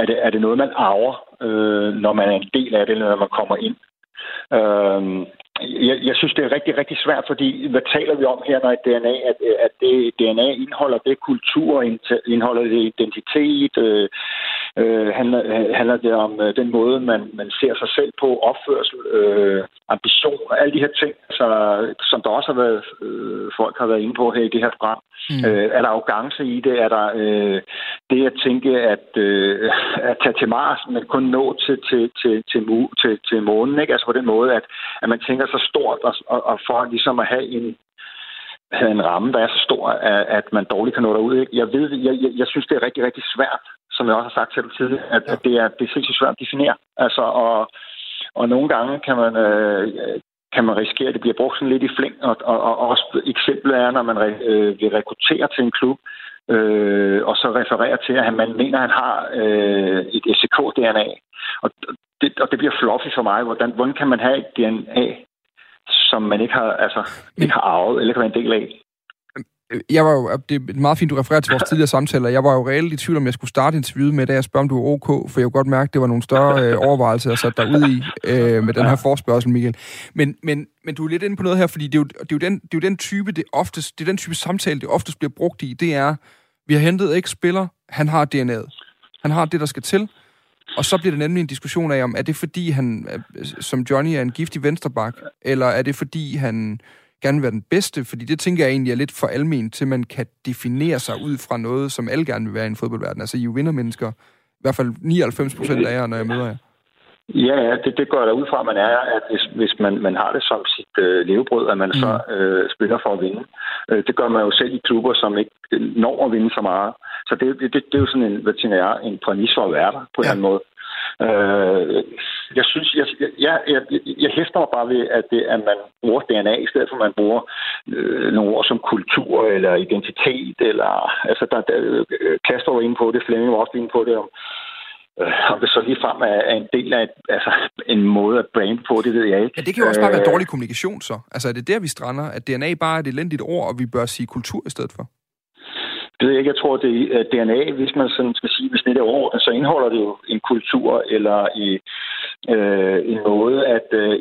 er, det, er det noget, man arver, øh, når man er en del af det, eller når man kommer ind? Øh, jeg, jeg synes, det er rigtig, rigtig svært, fordi hvad taler vi om her, når et DNA, at, at det DNA indeholder det kultur, indeholder det identitet, øh, øh, handler, handler det om øh, den måde, man, man ser sig selv på, opførsel, øh, ambition og alle de her ting, så, som der også har været, øh, folk har været inde på her i det her program. Mm. Øh, er der arrogance i det? Er der øh, det at tænke, at, øh, at tage til Mars, men kun nå til, til, til, til, til, til månen? Ikke? Altså på den måde, at, at man tænker så stort, og, og, og for ligesom at have en, en ramme, der er så stor, at, at man dårligt kan nå derud. Jeg ved, jeg, jeg, jeg synes, det er rigtig, rigtig svært, som jeg også har sagt til dig tidligere, at, ja. at det er, det er sindssygt svært at definere. Altså, og, og nogle gange kan man, øh, kan man risikere, at det bliver brugt sådan lidt i flæng. Og, og, og også eksemplet er, når man re, øh, vil rekruttere til en klub, øh, og så refererer til, at man mener, at han har øh, et SK-DNA. Og det, og det bliver fluffy for mig. Hvordan, hvordan kan man have et DNA, som man ikke har, altså, ikke har arvet, eller kan være en del af? jeg var jo, det er meget fint, du refererer til vores tidligere samtaler. Jeg var jo reelt i tvivl, om jeg skulle starte interviewet med, da jeg spørger, om du er ok, for jeg kunne godt mærke, at det var nogle større øh, overvejelser, jeg satte dig ud i øh, med den her forspørgsel, Michael. Men, men, men du er lidt inde på noget her, fordi det er jo, det er jo, den, det er jo den type, det oftest, det er den type samtale, det oftest bliver brugt i. Det er, vi har hentet ikke spiller, han har DNA'et. Han har det, der skal til. Og så bliver det nemlig en diskussion af, om er det fordi, han øh, som Johnny er en giftig vensterbak, eller er det fordi, han gerne vil være den bedste? Fordi det tænker jeg egentlig er lidt for almen til, man kan definere sig ud fra noget, som alle gerne vil være i en fodboldverden. Altså, I er jo vindermennesker. I hvert fald 99 procent af jer, når jeg møder jer. Ja, det, det går der ud fra, at man er, at hvis, hvis man, man har det som sit øh, levebrød, at man mm. så øh, spiller for at vinde. Øh, det gør man jo selv i klubber, som ikke når at vinde så meget. Så det, det, det, det er jo sådan en, hvad tænker jeg, en præmis for at være der på en ja. anden måde. Øh, jeg synes, jeg, jeg, jeg, jeg hæfter mig bare ved, at, det, at man bruger DNA, i stedet for at man bruger øh, nogle ord som kultur eller identitet, eller altså der, der øh, var inde på det, Flemming var også inde på det, om, øh, om det så lige frem er, er en del af et, altså, en måde at brande på, det ved jeg ikke. Ja, det kan jo også bare være øh, dårlig kommunikation så. Altså er det der, vi strander, at DNA bare er et elendigt ord, og vi bør sige kultur i stedet for? Det ved jeg ikke. Jeg tror, det er DNA, hvis man sådan skal sige, hvis det er ord, så indeholder det jo en kultur eller i, øh, en måde at øh,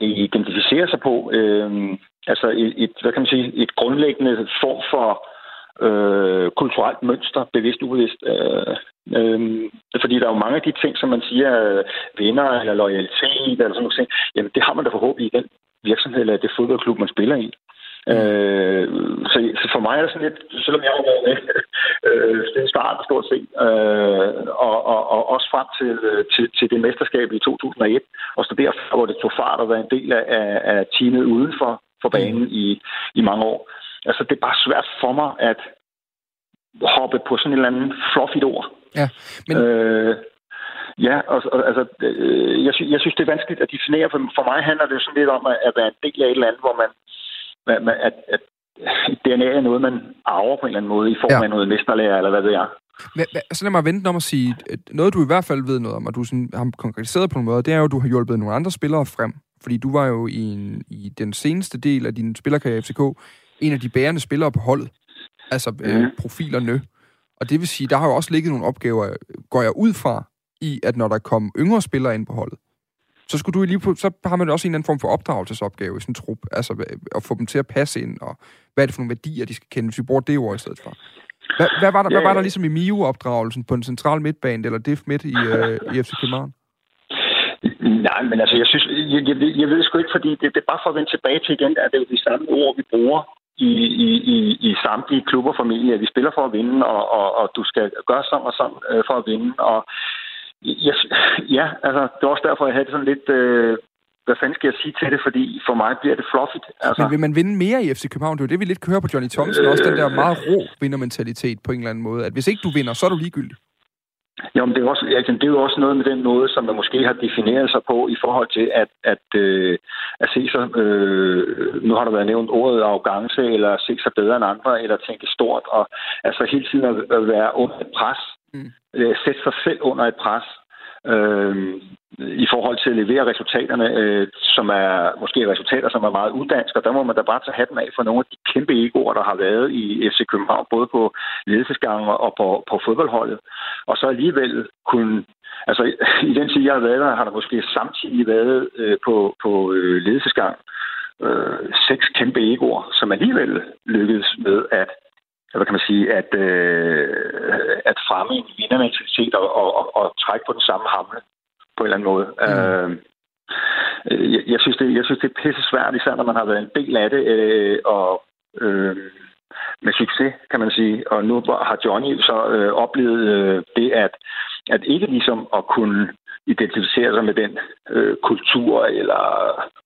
identificere sig på. Øh, altså et, et, hvad kan man sige, et grundlæggende form for øh, kulturelt mønster, bevidst ubevidst. Øh, øh, fordi der er jo mange af de ting, som man siger, øh, venner eller loyalitet eller sådan noget, jamen det har man da forhåbentlig i den virksomhed eller det fodboldklub, man spiller i. Øh, så, så for mig er det sådan lidt, selvom jeg har været med øh, siden starten stort set, øh, og, og, og også frem til, øh, til, til det mesterskab i 2001, og så derfor, hvor det tog fart og var en del af, af teamet uden for, for banen i, i mange år. Altså, det er bare svært for mig at hoppe på sådan en eller anden fluffy ord. Ja, men... Øh, Ja, og, og altså, øh, jeg, synes, jeg synes, det er vanskeligt at definere. For, for mig handler det sådan lidt om at, at være en del af et eller andet, hvor man, at, at, at DNA er noget, man arver på en eller anden måde i form ja. af noget mesterlærer, eller hvad ved jeg. Så lad mig vente om at sige, noget du i hvert fald ved noget om, og du sådan, har konkretiseret på en måde, det er jo, at du har hjulpet nogle andre spillere frem. Fordi du var jo i, en, i den seneste del af din spillerkarriere i FCK, en af de bærende spillere på holdet. Altså mm. øh, mhm. profilerne. Og det vil sige, der har jo også ligget nogle opgaver, går jeg ud fra, i, at når der kom yngre spillere ind på holdet, så skulle du lige på, så har man også en eller anden form for opdragelsesopgave i sådan en trup, altså at få dem til at passe ind, og hvad er det for nogle værdier, de skal kende, hvis vi bruger det ord i stedet for. Hvad, hvad, var, der, ja, hvad var der ligesom i MIU-opdragelsen på en central midtbane, eller det midt i, øh, i FC København? Nej, men altså, jeg synes, jeg, jeg, jeg ved sgu ikke, fordi det, det er bare for at vende tilbage til igen, at det er jo de samme ord, vi bruger i, i, i, i samtlige klubber familie. Vi spiller for at vinde, og, og, og du skal gøre sådan og sådan øh, for at vinde, og Ja, ja, altså, det var også derfor, jeg havde det sådan lidt... Øh, hvad fanden skal jeg sige til det? Fordi for mig bliver det fluffigt. Altså. Men vil man vinde mere i FC København? Det er jo det, vi lidt kører på Johnny Thompson. Øh, også den der meget rå vindermentalitet på en eller anden måde. At hvis ikke du vinder, så er du ligegyldig. Jo, men det er, også, altså, det er jo også noget med den måde, som man måske har defineret sig på i forhold til at, at, øh, at se sig, øh, nu har der været nævnt ordet arrogance, eller se sig bedre end andre, eller tænke stort, og altså hele tiden at, at være under et pres, mm. øh, sætte sig selv under et pres, øh, i forhold til at levere resultaterne, øh, som er måske resultater, som er meget uddansk, og der må man da bare tage hatten af for nogle af de kæmpe egoer, der har været i FC København, både på ledelsesgangen og på, på fodboldholdet. Og så alligevel kunne Altså, i den tid, jeg har været der, har der måske samtidig været øh, på, på øh, ledelsesgang øh, seks kæmpe egoer, som alligevel lykkedes med at hvad kan man sige, at, øh, at fremme en vindermentalitet og, og, og, og trække på den samme hamle på en eller anden måde. Mm. Øh, jeg, jeg, synes, det, jeg synes, det er pisse svært, især når man har været en del af det, øh, og øh, med succes, kan man sige. Og nu har Johnny så øh, oplevet øh, det, at, at ikke ligesom at kunne identificere sig med den øh, kultur eller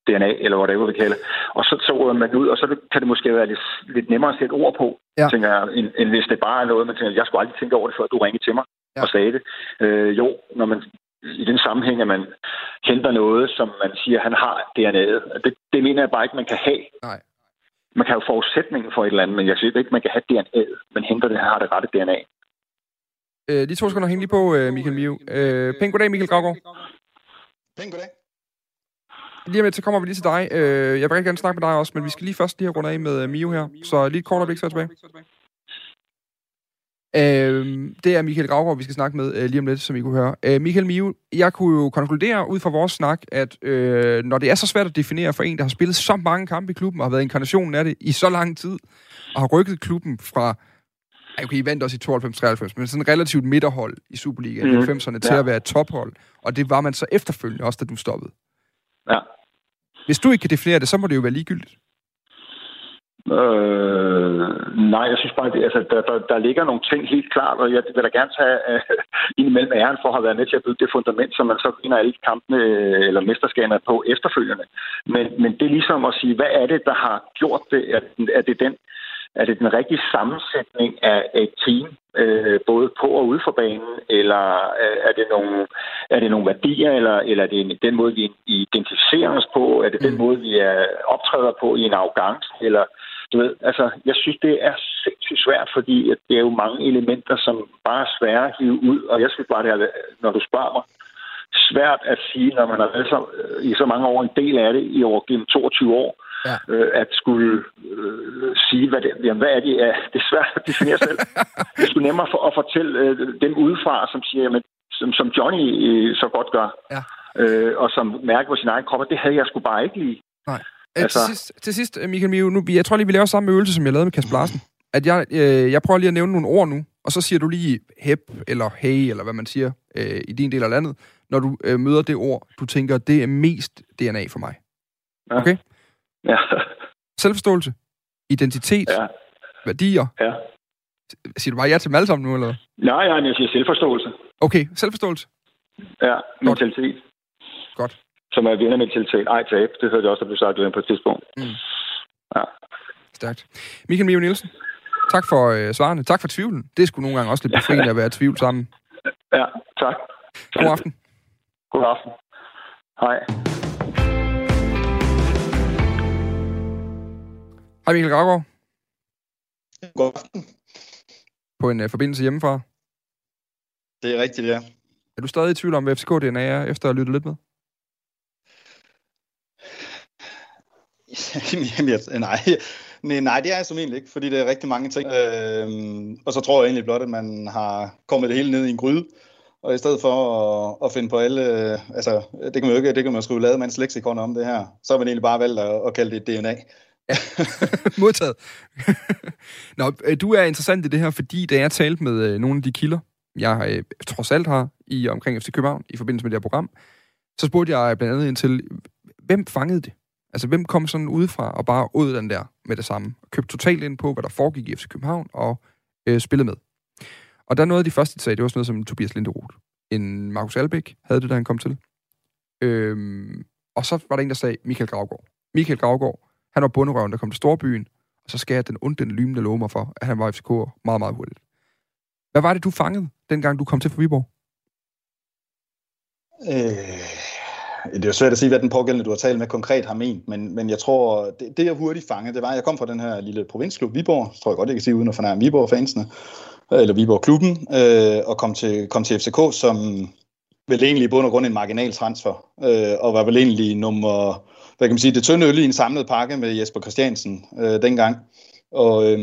DNA, eller whatever vi kalder Og så, råder man ud, og så kan det måske være lidt, lidt nemmere at sætte ord på, ja. tænker jeg, end, end hvis det bare er noget, man tænker, jeg skulle aldrig tænke over det, før du ringede til mig ja. og sagde det. Øh, jo, når man i den sammenhæng, at man henter noget, som man siger, han har DNA'et. Det, det mener jeg bare ikke, man kan have. Nej. Man kan jo forudsætningen for et eller andet, men jeg synes ikke, man kan have DNA'et. Man henter det, har det rette DNA. Øh, de to sekunder hænge lige på, øh, Michael Miu. Øh, pænt goddag, Michael Gravgaard. Pænt goddag. Lige om lidt, så kommer vi lige til dig. Øh, jeg vil rigtig gerne snakke med dig også, men vi skal lige først lige have rundt af med uh, Mio her. Så lige et kort øjeblik, så tilbage. Øh, det er Michael Gravgaard, vi skal snakke med øh, lige om lidt, som I kunne høre. Øh, Michael Mio, jeg kunne jo konkludere ud fra vores snak, at øh, når det er så svært at definere for en, der har spillet så mange kampe i klubben, og har været inkarnationen af det i så lang tid, og har rykket klubben fra okay, I vandt også i 92-93, men sådan relativt midterhold i Superligaen mm. i 90'erne til ja. at være et tophold. Og det var man så efterfølgende også, da du stoppede. Ja. Hvis du ikke kan definere det, så må det jo være ligegyldigt. Øh, nej, jeg synes bare, at altså, der, der, der ligger nogle ting helt klart, og jeg vil da gerne tage uh, ind imellem æren for at have været med til at bygge det fundament, som man så vinder alle kampene øh, eller mesterskaberne på efterfølgende. Men, men det er ligesom at sige, hvad er det, der har gjort det? Er, er det den er det den rigtige sammensætning af et team, øh, både på og ude for banen, eller er det nogle, er det nogle værdier, eller, eller er det den måde, vi identificerer os på? Er det den mm. måde, vi er optræder på i en arrogance? Eller, du ved, altså, jeg synes, det er sindssygt svært, fordi det er jo mange elementer, som bare er svære at hive ud, og jeg synes bare, det er, når du spørger mig, svært at sige, når man har været så, i så mange år en del af det i over gennem 22 år, ja. øh, at skulle øh, sige, hvad det, jamen, hvad er det? Ja, det er svært at definere selv. det skulle nemmere for at fortælle øh, dem udefra, som siger, jamen, som, som Johnny øh, så godt gør, ja. øh, og som mærker på sin egen krop, og det havde jeg sgu bare ikke lige. Nej. Altså... Til, sidst, til sidst, Michael Mio, nu, jeg tror lige, vi laver samme øvelse, som jeg lavede med Kasper Larsen. At jeg, øh, jeg prøver lige at nævne nogle ord nu, og så siger du lige hep, eller hey, eller hvad man siger øh, i din del af landet, når du øh, møder det ord, du tænker, det er mest DNA for mig. Ja. Okay? Ja. Selvforståelse, identitet, ja. værdier, ja. Siger du bare ja til dem alle sammen nu, eller? Nej, nej, jeg siger selvforståelse. Okay, selvforståelse. Ja, mentalitet. Godt. Som er vindermentalitet. Ej, tab. Det hørte jeg også, der blev sagt på et tidspunkt. Mm. Ja. Stærkt. Michael Mio Nielsen, tak for øh, svarene. Tak for tvivlen. Det skulle nogle gange også lidt befriende at være i tvivl sammen. Ja, tak. God aften. God aften. Hej. Hej Michael Gravgaard. God aften. På en uh, forbindelse hjemmefra. Det er rigtigt, ja. Er du stadig i tvivl om, hvad FCK-DNA er, efter at have lyttet lidt med? Jamen, jeg, nej. nej, nej, det er jeg som egentlig ikke, fordi det er rigtig mange ting. Øh, og så tror jeg egentlig blot, at man har kommet det hele ned i en gryde, og i stedet for at, at finde på alle, altså det kan man jo ikke, det kan man skrive lademands leksikon om det her, så har man egentlig bare valgt at, at kalde det et DNA. Ja, modtaget. Nå, øh, du er interessant i det her, fordi da jeg talte med øh, nogle af de kilder, jeg øh, trods alt har i omkring FC København i forbindelse med det her program, så spurgte jeg blandt andet ind til, hvem fangede det? Altså, hvem kom sådan udefra og bare ud den der med det samme? Købte totalt ind på, hvad der foregik i FC København og øh, spillede med. Og der noget af de første, de sagde, det var sådan noget som Tobias Linderoth. En Markus Albæk havde det, da han kom til. Øhm, og så var der en, der sagde Michael Gravgaard. Michael Gravgaard, han var bunderøven, der kom til Storbyen, og så skal jeg den onde, den lymende love mig for, at han var FCK meget, meget hurtigt. Hvad var det, du fangede, dengang du kom til Viborg? Øh, det er jo svært at sige, hvad den pågældende, du har talt med, konkret har ment, men, men jeg tror, det, det jeg hurtigt fangede, det var, at jeg kom fra den her lille provinsklub Viborg, tror jeg godt, jeg kan sige, uden at fornærme Viborg-fansene, øh, eller Viborg-klubben, øh, og kom til, kom til FCK som vel egentlig i bund og grund en marginal transfer, øh, og var vel egentlig nummer, hvad kan man sige, det tynde øl i en samlet pakke med Jesper Christiansen øh, dengang. Og, øh,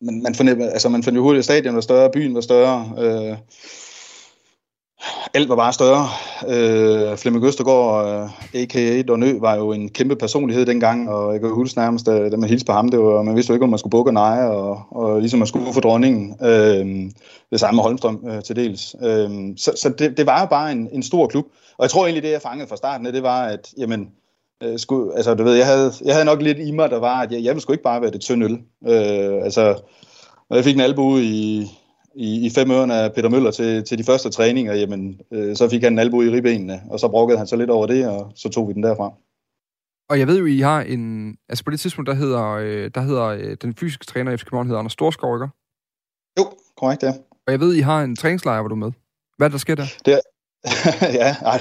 man, man fornemmer, altså man fandt jo hurtigt, at stadion var større, byen var større, øh, alt var bare større. Øh, Flemming Østergaard, øh, a.k.a. Dornø, var jo en kæmpe personlighed dengang, og jeg kan huske nærmest, øh, da man hilste på ham, det var, man vidste jo ikke, om man skulle bukke og neje, og, og ligesom man skulle for dronningen. Øh, det samme med Holmstrøm øh, til dels. Øh, så så det, det var jo bare en, en stor klub. Og jeg tror egentlig, det jeg fangede fra starten, det var, at jamen, øh, skulle, altså, du ved, jeg havde, jeg havde nok lidt i mig, der var, at jeg, jeg ville sgu ikke bare være det tynde øl. Øh, altså, når jeg fik en albu i, i, i fem ørerne af Peter Møller til, til de første træninger, jamen, øh, så fik han en albu i ribbenene, og så brokkede han så lidt over det, og så tog vi den derfra. Og jeg ved jo, I har en... Altså på det tidspunkt, der hedder, øh, der hedder øh, den fysiske træner i FC København, hedder Anders Storskov, ikke? Jo, korrekt, ja. Og jeg ved, I har en træningslejr, hvor du er med. Hvad er der sker der? Det er, ja, nej,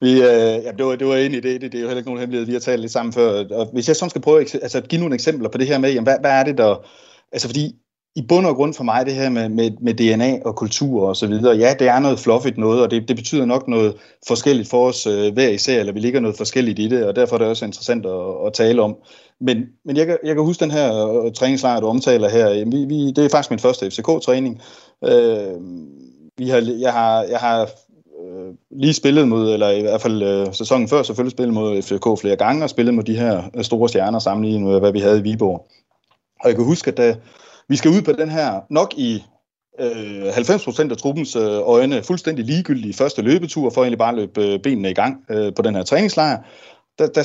vi, øh, ja, det, var, det var egentlig det, det, det er jo heller ikke nogen hemmelighed, vi har talt lidt sammen før. Og hvis jeg sådan skal prøve altså, at give nogle eksempler på det her med, jamen, hvad, hvad er det der... Altså fordi i bund og grund for mig, det her med, med, med DNA og kultur og så videre, ja, det er noget fluffigt noget, og det, det betyder nok noget forskelligt for os øh, hver især, eller vi ligger noget forskelligt i det, og derfor er det også interessant at, at tale om. Men, men jeg, kan, jeg kan huske den her øh, træningslejr, du omtaler her. Vi, vi, det er faktisk min første FCK-træning. Øh, vi har, jeg har, jeg har øh, lige spillet mod, eller i hvert fald øh, sæsonen før selvfølgelig spillet mod FCK flere gange, og spillet mod de her øh, store stjerner sammenlignet med, hvad vi havde i Viborg. Og jeg kan huske, at da vi skal ud på den her, nok i øh, 90% af truppens øh, øjne, fuldstændig ligegyldige første løbetur, for egentlig bare at løbe øh, benene i gang øh, på den her træningslejr, der, der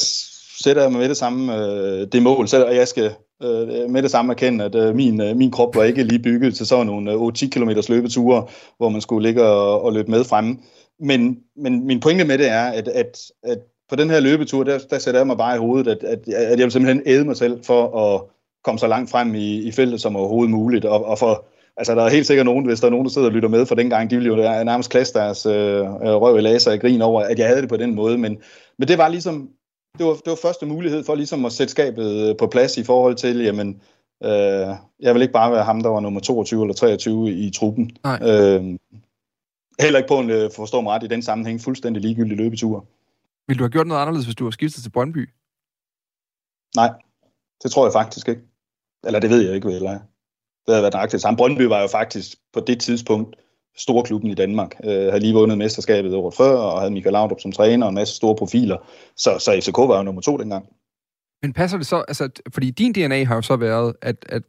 sætter jeg mig med det samme øh, det mål, selv, og jeg skal øh, med det samme erkende, at øh, min, øh, min krop var ikke lige bygget til sådan nogle øh, 8-10 km løbeture, hvor man skulle ligge og, og løbe med fremme. Men, men min pointe med det er, at, at, at på den her løbetur, der, der sætter jeg mig bare i hovedet, at, at, at jeg vil simpelthen æde mig selv for at komme så langt frem i, i feltet som overhovedet muligt. Og, og for, altså, der er helt sikkert nogen, hvis der er nogen, der sidder og lytter med for dengang, de ville jo nærmest klasse deres øh, røv i laser og grin over, at jeg havde det på den måde. Men, men det var ligesom, det var, det var første mulighed for ligesom at sætte skabet på plads i forhold til, jamen, øh, jeg vil ikke bare være ham, der var nummer 22 eller 23 i truppen. Nej. Øh, heller ikke på en, øh, forstår mig ret, i den sammenhæng, fuldstændig ligegyldig løbetur. Vil du have gjort noget anderledes, hvis du var skiftet til Brøndby? Nej, det tror jeg faktisk ikke. Eller det ved jeg ikke, eller det havde været nøjagtigt samme. Brøndby var jo faktisk på det tidspunkt storklubben i Danmark. Øh, havde lige vundet mesterskabet året før, og havde Michael Laudrup som træner og en masse store profiler. Så, så FCK var jo nummer to dengang. Men passer det så, altså, fordi din DNA har jo så været, at, at,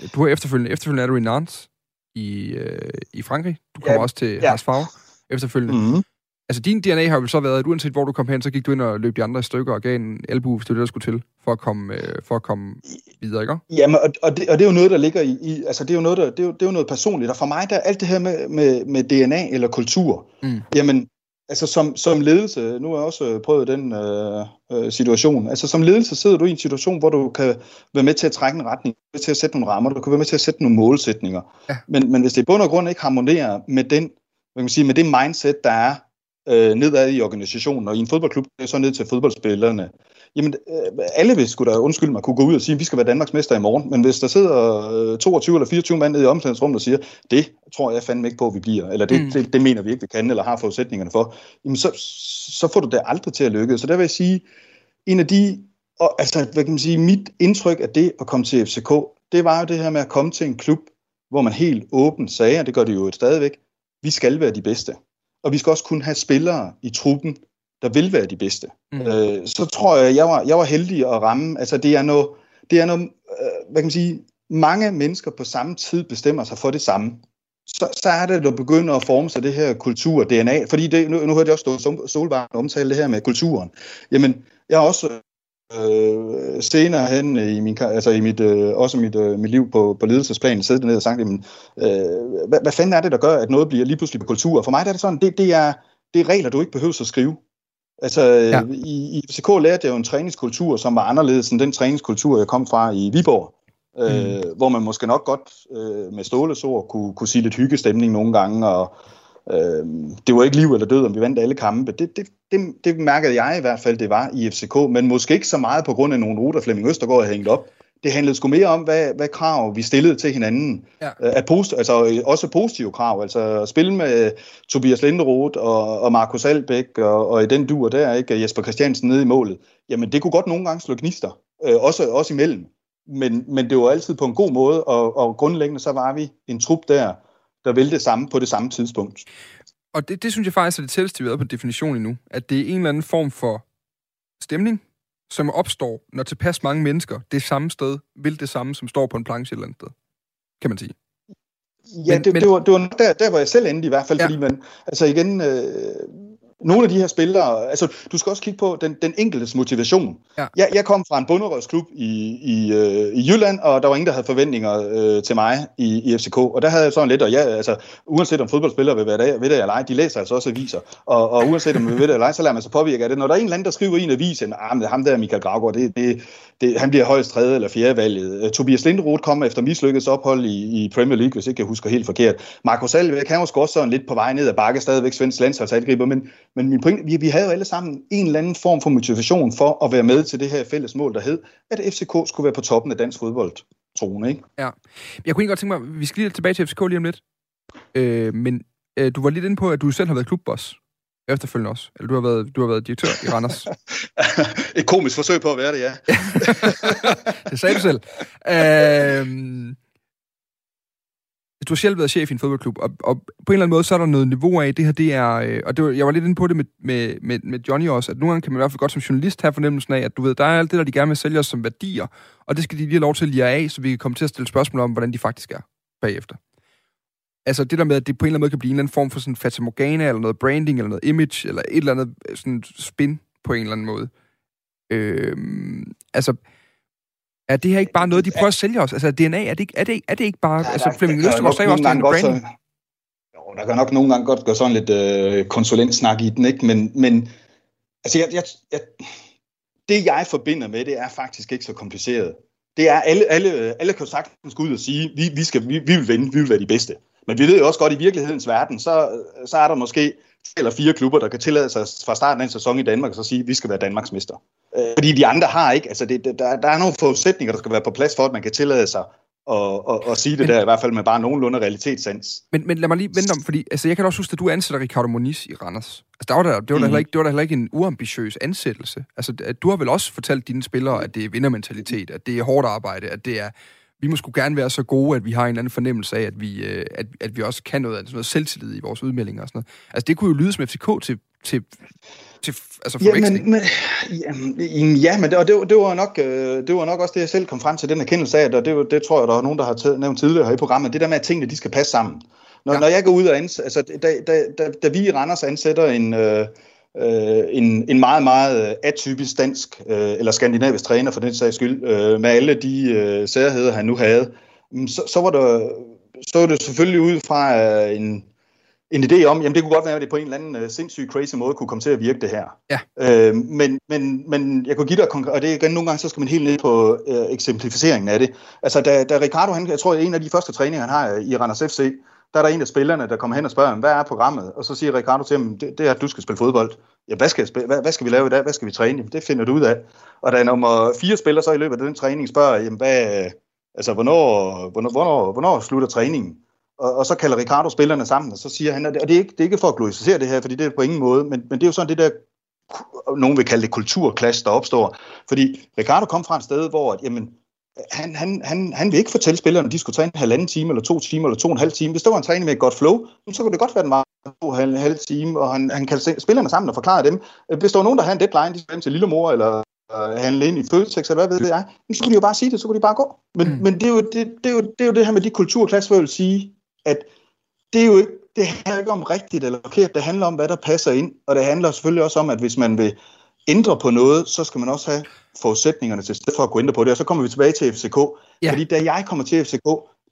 at du har efterfølgende, efterfølgende er du i Nantes i, øh, i Frankrig. Du kommer ja, også til ja. Harsfag efterfølgende. Mm-hmm. Altså, din DNA har jo så været, at uanset hvor du kom hen, så gik du ind og løb de andre i stykker og gav en albu, hvis det var det, der skulle til, for at komme, øh, for at komme videre, ikke? Jamen, og, og, det, og det er jo noget, der ligger i, i altså det er jo noget, der, det er jo, det er jo noget personligt, og for mig, der er alt det her med, med, med DNA eller kultur, Mm. jamen, altså som, som ledelse, nu har jeg også prøvet den øh, øh, situation, altså som ledelse sidder du i en situation, hvor du kan være med til at trække en retning, med til at sætte nogle rammer, du kan være med til at sætte nogle målsætninger, Ja. men, men hvis det i bund og grund ikke harmonerer med den, hvad kan man sige, med det mindset, der er øh, nedad i organisationen, og i en fodboldklub, det er så ned til fodboldspillerne, Jamen, øh, alle vil skulle da, undskyld mig, kunne gå ud og sige, at vi skal være Danmarks mester i morgen. Men hvis der sidder øh, 22 eller 24 mand nede i omklædningsrummet og siger, det tror jeg fandme ikke på, at vi bliver, eller det, mm. det, det mener vi ikke, vi kan, eller har forudsætningerne for, jamen så, så får du det aldrig til at lykkes. Så der vil jeg sige, en af de, og, altså, hvad kan man sige, mit indtryk af det at komme til FCK, det var jo det her med at komme til en klub, hvor man helt åbent sagde, og det gør det jo stadigvæk, vi skal være de bedste. Og vi skal også kunne have spillere i truppen, der vil være de bedste. Mm. Øh, så tror jeg, jeg var, jeg var heldig at ramme. Altså det er noget, det er noget øh, hvad kan man sige, mange mennesker på samme tid bestemmer sig for det samme. Så, så er det, at begynder at forme sig det her kultur, DNA. Fordi det, nu, nu hørte jeg også Sol- Solvang omtale det her med kulturen. Jamen, jeg har også øh, senere hen i, min, altså i mit, øh, også mit, øh, mit liv på, på ledelsesplanen siddet ned og sagt, jamen, øh, hvad, hvad fanden er det, der gør, at noget bliver lige pludselig på kultur? For mig der er det sådan, det, det, er, det er regler, du ikke behøver at skrive. Altså, Ja. i, i FCK lærte jeg jo en træningskultur, som var anderledes end den træningskultur, jeg kom fra i Viborg. Mm. Øh, hvor man måske nok godt øh, med Ståles ord kunne, kunne sige lidt hyggestemning nogle gange, og øh, det var ikke liv eller død, om vi vandt alle kampe. Det, det, det, det mærkede jeg i hvert fald, det var i FCK, men måske ikke så meget på grund af nogle ruter, Flemming Østergaard havde hængt op. Det handlede sgu mere om, hvad, hvad krav vi stillede til hinanden. Ja. Øh, At post, altså også positive krav. Altså at spille med Tobias Linderoth og, og Markus Albæk og, og i den duer der, ikke Jesper Christiansen nede i målet. Jamen det kunne godt nogle gange slå gnister. Øh, også, også imellem. Men, men det var altid på en god måde, og, og grundlæggende så var vi en trup der, der ville det samme på det samme tidspunkt. Og det, det synes jeg faktisk er det tætteste, vi været på definition endnu. At det er en eller anden form for stemning, som opstår, når tilpas mange mennesker det samme sted vil det samme, som står på en planche et eller andet sted. Kan man sige. Ja, Men- det, men- det, var, det var der, der, hvor jeg selv endte i hvert fald, ja. fordi man, altså igen, øh, nogle af de her spillere, altså du skal også kigge på den, den enkeltes motivation. Ja. Jeg, jeg kom fra en bunderøvsklub i, i, øh, i Jylland, og der var ingen, der havde forventninger øh, til mig i, i FCK, og der havde jeg sådan lidt, og ja, altså, uanset om fodboldspillere vil være der, ved det eller ej, de læser altså også aviser, og, og uanset om vi ved det eller ej, så lader man sig påvirke af det. Når der er en eller anden, der skriver i en avis, at ah, ham der Michael Gravgaard, det, det, det, han bliver højst tredje eller fjerde valget. Øh, Tobias Linderoth kommer efter mislykkedes ophold i, i Premier League, hvis ikke jeg husker helt forkert. Marco Alvæk, han var sgu også sådan lidt på vej ned ad bakke, stadigvæk svensk landsholdsangriber, men, men min pointe, vi, vi havde jo alle sammen en eller anden form for motivation for at være med til det her fælles mål, der hed, at FCK skulle være på toppen af dansk fodbold. Trone, ikke? Jeg kunne ikke godt tænke mig, vi skal lige tilbage til FCK lige om lidt. Øh, men øh, du var lidt inde på, at du selv har været klubboss. Efterfølgende også. Eller du har været, du har været direktør i Randers. Et komisk forsøg på at være det, ja. det sagde du selv. Øh, du har selv været chef i en fodboldklub, og, og på en eller anden måde, så er der noget niveau af, det her, det er, øh, og det var, jeg var lidt inde på det med, med, med, med Johnny også, at nogle gange kan man i hvert fald godt som journalist have fornemmelsen af, at du ved, der er alt det, der de gerne vil sælge os som værdier, og det skal de lige have lov til at lide af, så vi kan komme til at stille spørgsmål om, hvordan de faktisk er bagefter. Altså det der med, at det på en eller anden måde kan blive en eller anden form for sådan fatamorgana, eller noget branding, eller noget image, eller et eller andet øh, sådan spin på en eller anden måde. Øhm, altså, er det her ikke bare noget, de prøver at sælge os? Altså DNA, er det ikke, er det, er det ikke bare... Ja, altså Flemming Østergaard sagde også, det er en branding. Jo, der kan nok nogle gange godt gå sådan lidt øh, konsulentsnak i den, ikke? Men, men altså, jeg, jeg, jeg, det jeg forbinder med, det er faktisk ikke så kompliceret. Det er, alle, alle, alle kan jo sagtens gå ud og sige, vi, vi, skal, vi, vi vil vinde, vi vil være de bedste. Men vi ved jo også godt, at i virkelighedens verden, så, så er der måske tre eller fire klubber, der kan tillade sig fra starten af en sæson i Danmark, og så sige, at vi skal være Danmarks mester. Øh, fordi de andre har ikke, altså det, der, der er nogle forudsætninger, der skal være på plads for, at man kan tillade sig og, og, og sige det Men- der, i hvert fald med bare nogenlunde realitetssans. Men, men lad mig lige vente om, fordi altså, jeg kan også huske, at du ansætter Ricardo Moniz i Randers. Altså, der var der, det, var der Mhm. heller ikke, det var der heller ikke en uambitiøs ansættelse. Altså, du har vel også fortalt dine spillere, at det er vindermentalitet, at det er hårdt arbejde, at det er... Vi må sgu gerne være så gode, at vi har en eller anden fornemmelse af, at vi, øh, at, at vi også kan noget, altså noget selvtillid i vores udmeldinger og sådan noget. Altså, det kunne jo lyde som FCK til, til, til altså Ja, forveksling. men, men, jamen, ja, men det, og det, var- det, var nok, øh, det var nok også det, jeg selv kom frem til, den erkendelse af, og det, det tror jeg, der er nogen, der har taget, nævnt tidligere her i programmet, det der med, at tingene de skal passe sammen. Når, ja. når jeg går ud og ansætter, altså, da, da, da, da vi i Randers ansætter en, øh, øh, en, en meget, meget atypisk dansk øh, eller skandinavisk træner for den sags skyld, øh, med alle de øh, særheder, han nu havde, så, så var der så det selvfølgelig ud fra øh, en, en idé om, jamen det kunne godt være, at det på en eller anden uh, sindssyg crazy måde kunne komme til at virke det her. Ja. Øh, men, men, men jeg kunne give dig, og det er igen nogle gange, så skal man helt ned på uh, eksemplificeringen af det. Altså da, da Ricardo, han, jeg tror, en af de første træninger, han har i Randers FC, der er der en af spillerne, der kommer hen og spørger hvad er programmet? Og så siger Ricardo til ham, det, det er, at du skal spille fodbold. Ja, hvad skal, spille? Hvad, hvad skal vi lave i dag? Hvad skal vi træne? Jamen, det finder du ud af. Og da nummer fire spiller så i løbet af den træning spørger, jamen, hvad, altså, hvornår, hvornår, hvornår, hvornår slutter træningen? Og, og så kalder Ricardo spillerne sammen, og så siger han, og det er ikke, det er ikke for at glorificere det her, fordi det er på ingen måde, men, men det er jo sådan det der, nogen vil kalde det kulturklasse, der opstår. Fordi Ricardo kom fra et sted, hvor at, jamen, han, han, han, han vil ikke fortælle spillerne, at de skulle træne en halvanden time, eller to timer, eller to og en halv time. Hvis der var en træning med et godt flow, så kunne det godt være, den var to og en halv time, og han, han kan spillerne sammen og forklare dem. Hvis der var nogen, der havde en deadline, de skulle til lillemor, eller handle ind i Føtex, eller hvad ved jeg, så kunne de jo bare sige det, så kunne de bare gå. Men, mm. men det, er jo, det, det, er jo, det er jo det her med de kulturklasser, hvor jeg vil sige, at det er jo ikke, det handler ikke om rigtigt eller forkert, det handler om, hvad der passer ind, og det handler selvfølgelig også om, at hvis man vil ændre på noget, så skal man også have forudsætningerne til stede for at kunne ændre på det, og så kommer vi tilbage til FCK, ja. fordi da jeg kommer til FCK,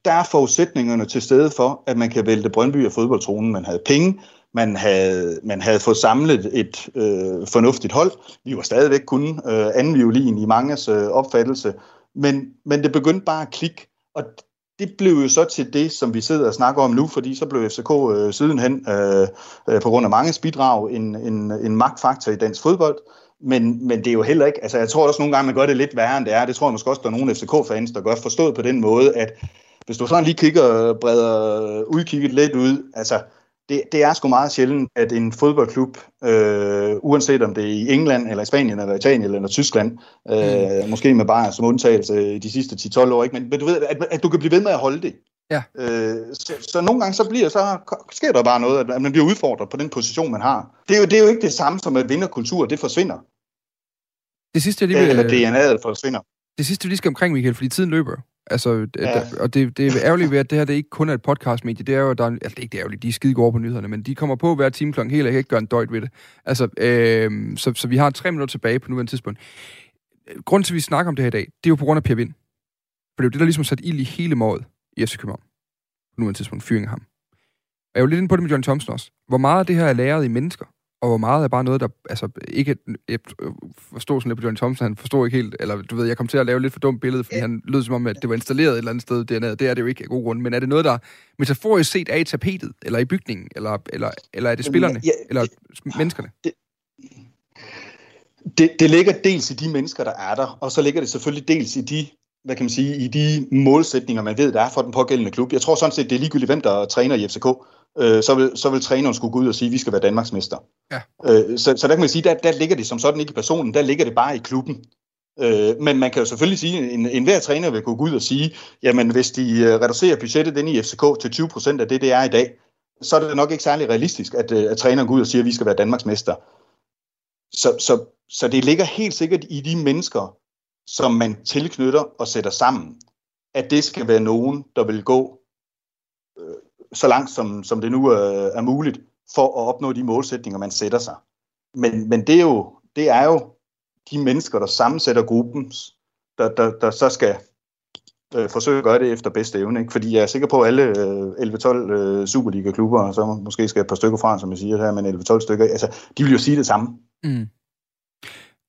der er forudsætningerne til stede for, at man kan vælte Brøndby og fodboldtronen. Man havde penge, man havde, man havde fået samlet et øh, fornuftigt hold. Vi var stadigvæk kun øh, anden violin i manges øh, opfattelse, men, men det begyndte bare at klikke, og det blev jo så til det, som vi sidder og snakker om nu, fordi så blev FCK øh, sidenhen, øh, øh, på grund af mange bidrag, en, en, en magtfaktor i dansk fodbold. Men, men det er jo heller ikke, altså jeg tror også nogle gange, man gør det lidt værre, end det er. Det tror jeg måske også, der er nogle FCK-fans, der gør forstået på den måde, at hvis du sådan lige kigger breder udkigget lidt ud, altså det, det er sgu meget sjældent, at en fodboldklub, øh, uanset om det er i England, eller i Spanien, eller Italien, eller Tyskland, øh, mm. måske med bare som undtagelse de sidste 10-12 år, ikke? Men, men du ved, at, at du kan blive ved med at holde det. Ja. Øh, så, så nogle gange så bliver så sker der bare noget, at man bliver udfordret på den position, man har. Det er jo, det er jo ikke det samme som, at vinderkultur, det forsvinder. Det sidste, jeg lige vil, Eller DNA'et forsvinder. Det sidste, vi lige skal omkring, Michael, fordi tiden løber. Altså, ja. og det, det er ærgerligt ved, at det her det ikke kun er et podcastmedie. Det er jo, der er, altså, det er ikke det ærgerligt, de er skide gode på nyhederne, men de kommer på hver time klokken helt, og jeg kan ikke gøre en døjt ved det. Altså, øh, så, så vi har tre minutter tilbage på nuværende tidspunkt. Grunden til, at vi snakker om det her i dag, det er jo på grund af Per Vind. For det er jo det, der ligesom sat ild i hele mådet i FC København. På nuværende tidspunkt, fyring af ham. Og jeg er jo lidt inde på det med John Thompson også. Hvor meget af det her er læret i mennesker? Og hvor meget er bare noget, der altså, ikke jeg forstår sådan lidt på John Thompson, han forstår ikke helt, eller du ved, jeg kom til at lave lidt for dumt billede, fordi han lød som om, at det var installeret et eller andet sted dernede. Det er det jo ikke af god grund, men er det noget, der metaforisk set er i tapetet, eller i bygningen, eller, eller, eller er det spillerne, ja, eller det, menneskerne? Det, det, det ligger dels i de mennesker, der er der, og så ligger det selvfølgelig dels i de hvad kan man sige, i de målsætninger, man ved, der er for den pågældende klub. Jeg tror sådan set, det er ligegyldigt, hvem der træner i FCK øh, så, vil, så vil træneren skulle gå ud og sige, at vi skal være Danmarksmester. Ja. Øh, så, så der kan man sige, der, der ligger det som sådan ikke i personen, der ligger det bare i klubben. Øh, men man kan jo selvfølgelig sige, at en, en hver træner vil gå ud og sige, jamen hvis de øh, reducerer budgettet ind i FCK til 20% af det, det er i dag, så er det nok ikke særlig realistisk, at, øh, at træneren går ud og siger, at vi skal være Danmarksmester. Så, så, så det ligger helt sikkert i de mennesker, som man tilknytter og sætter sammen, at det skal være nogen, der vil gå så langt som, som det nu øh, er muligt, for at opnå de målsætninger, man sætter sig. Men, men det, er jo, det er jo de mennesker, der sammensætter gruppen, der, der, der så skal øh, forsøge at gøre det efter bedste evne. Ikke? Fordi jeg er sikker på, at alle øh, 11-12 øh, Superliga-klubber, så måske skal et par stykker fra, som jeg siger her, men 11-12 stykker, altså, de vil jo sige det samme. Mm.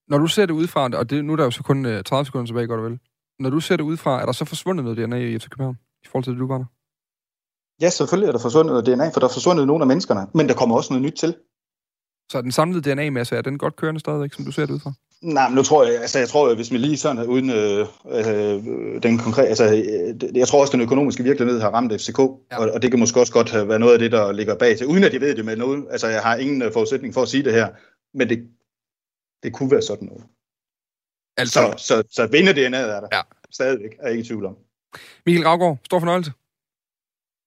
Når du ser det udefra, og det, nu er der jo så kun øh, 30 sekunder tilbage, godt og vel. Når du ser det udefra, er der så forsvundet noget DNA i FC København, i forhold til det, du var der? Ja, selvfølgelig er der forsvundet noget DNA, for der er forsvundet nogle af menneskerne, men der kommer også noget nyt til. Så den samlede DNA-masse, er den godt kørende stadigvæk, som du ser det ud fra? Nej, men nu tror jeg, altså jeg tror, hvis vi lige sådan, uden øh, øh, den konkrete, altså øh, jeg tror også, den økonomiske virkelighed har ramt FCK, ja. og, og det kan måske også godt have været noget af det, der ligger bag til, uden at jeg ved det med noget, altså jeg har ingen øh, forudsætning for at sige det her, men det, det kunne være sådan noget. Altså, så, så, så vinder DNA'et er der. Ja. Stadigvæk, er jeg ikke i tvivl om. Michael Gravgaard, stor fornøjelse.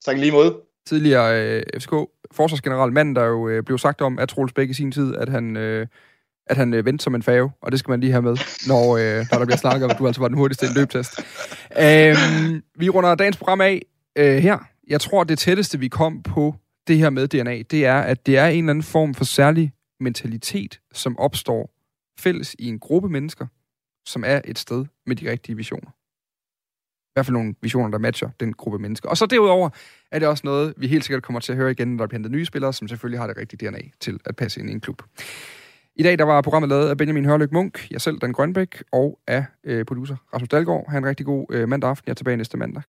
Tak lige mod. Tidligere øh, FCK-forsvarsgeneral, mand, der jo øh, blev sagt om at Troels Bæk i sin tid, at han, øh, at han øh, vendte som en fave, og det skal man lige have med, når, øh, når der bliver snakket om, at du altså var den hurtigste i en løbtest. Øh, vi runder dagens program af øh, her. jeg tror, det tætteste, vi kom på det her med DNA, det er, at det er en eller anden form for særlig mentalitet, som opstår fælles i en gruppe mennesker, som er et sted med de rigtige visioner. Hvert fald nogle visioner, der matcher den gruppe mennesker. Og så derudover er det også noget, vi helt sikkert kommer til at høre igen, når der bliver hentet nye spillere, som selvfølgelig har det rigtige DNA til at passe ind i en klub. I dag der var programmet lavet af Benjamin Hørløk Munk, jeg selv, Dan Grønbæk, og af øh, producer Rasmus Dalgaard. Ha' en rigtig god øh, mandag aften. Jeg er tilbage næste mandag.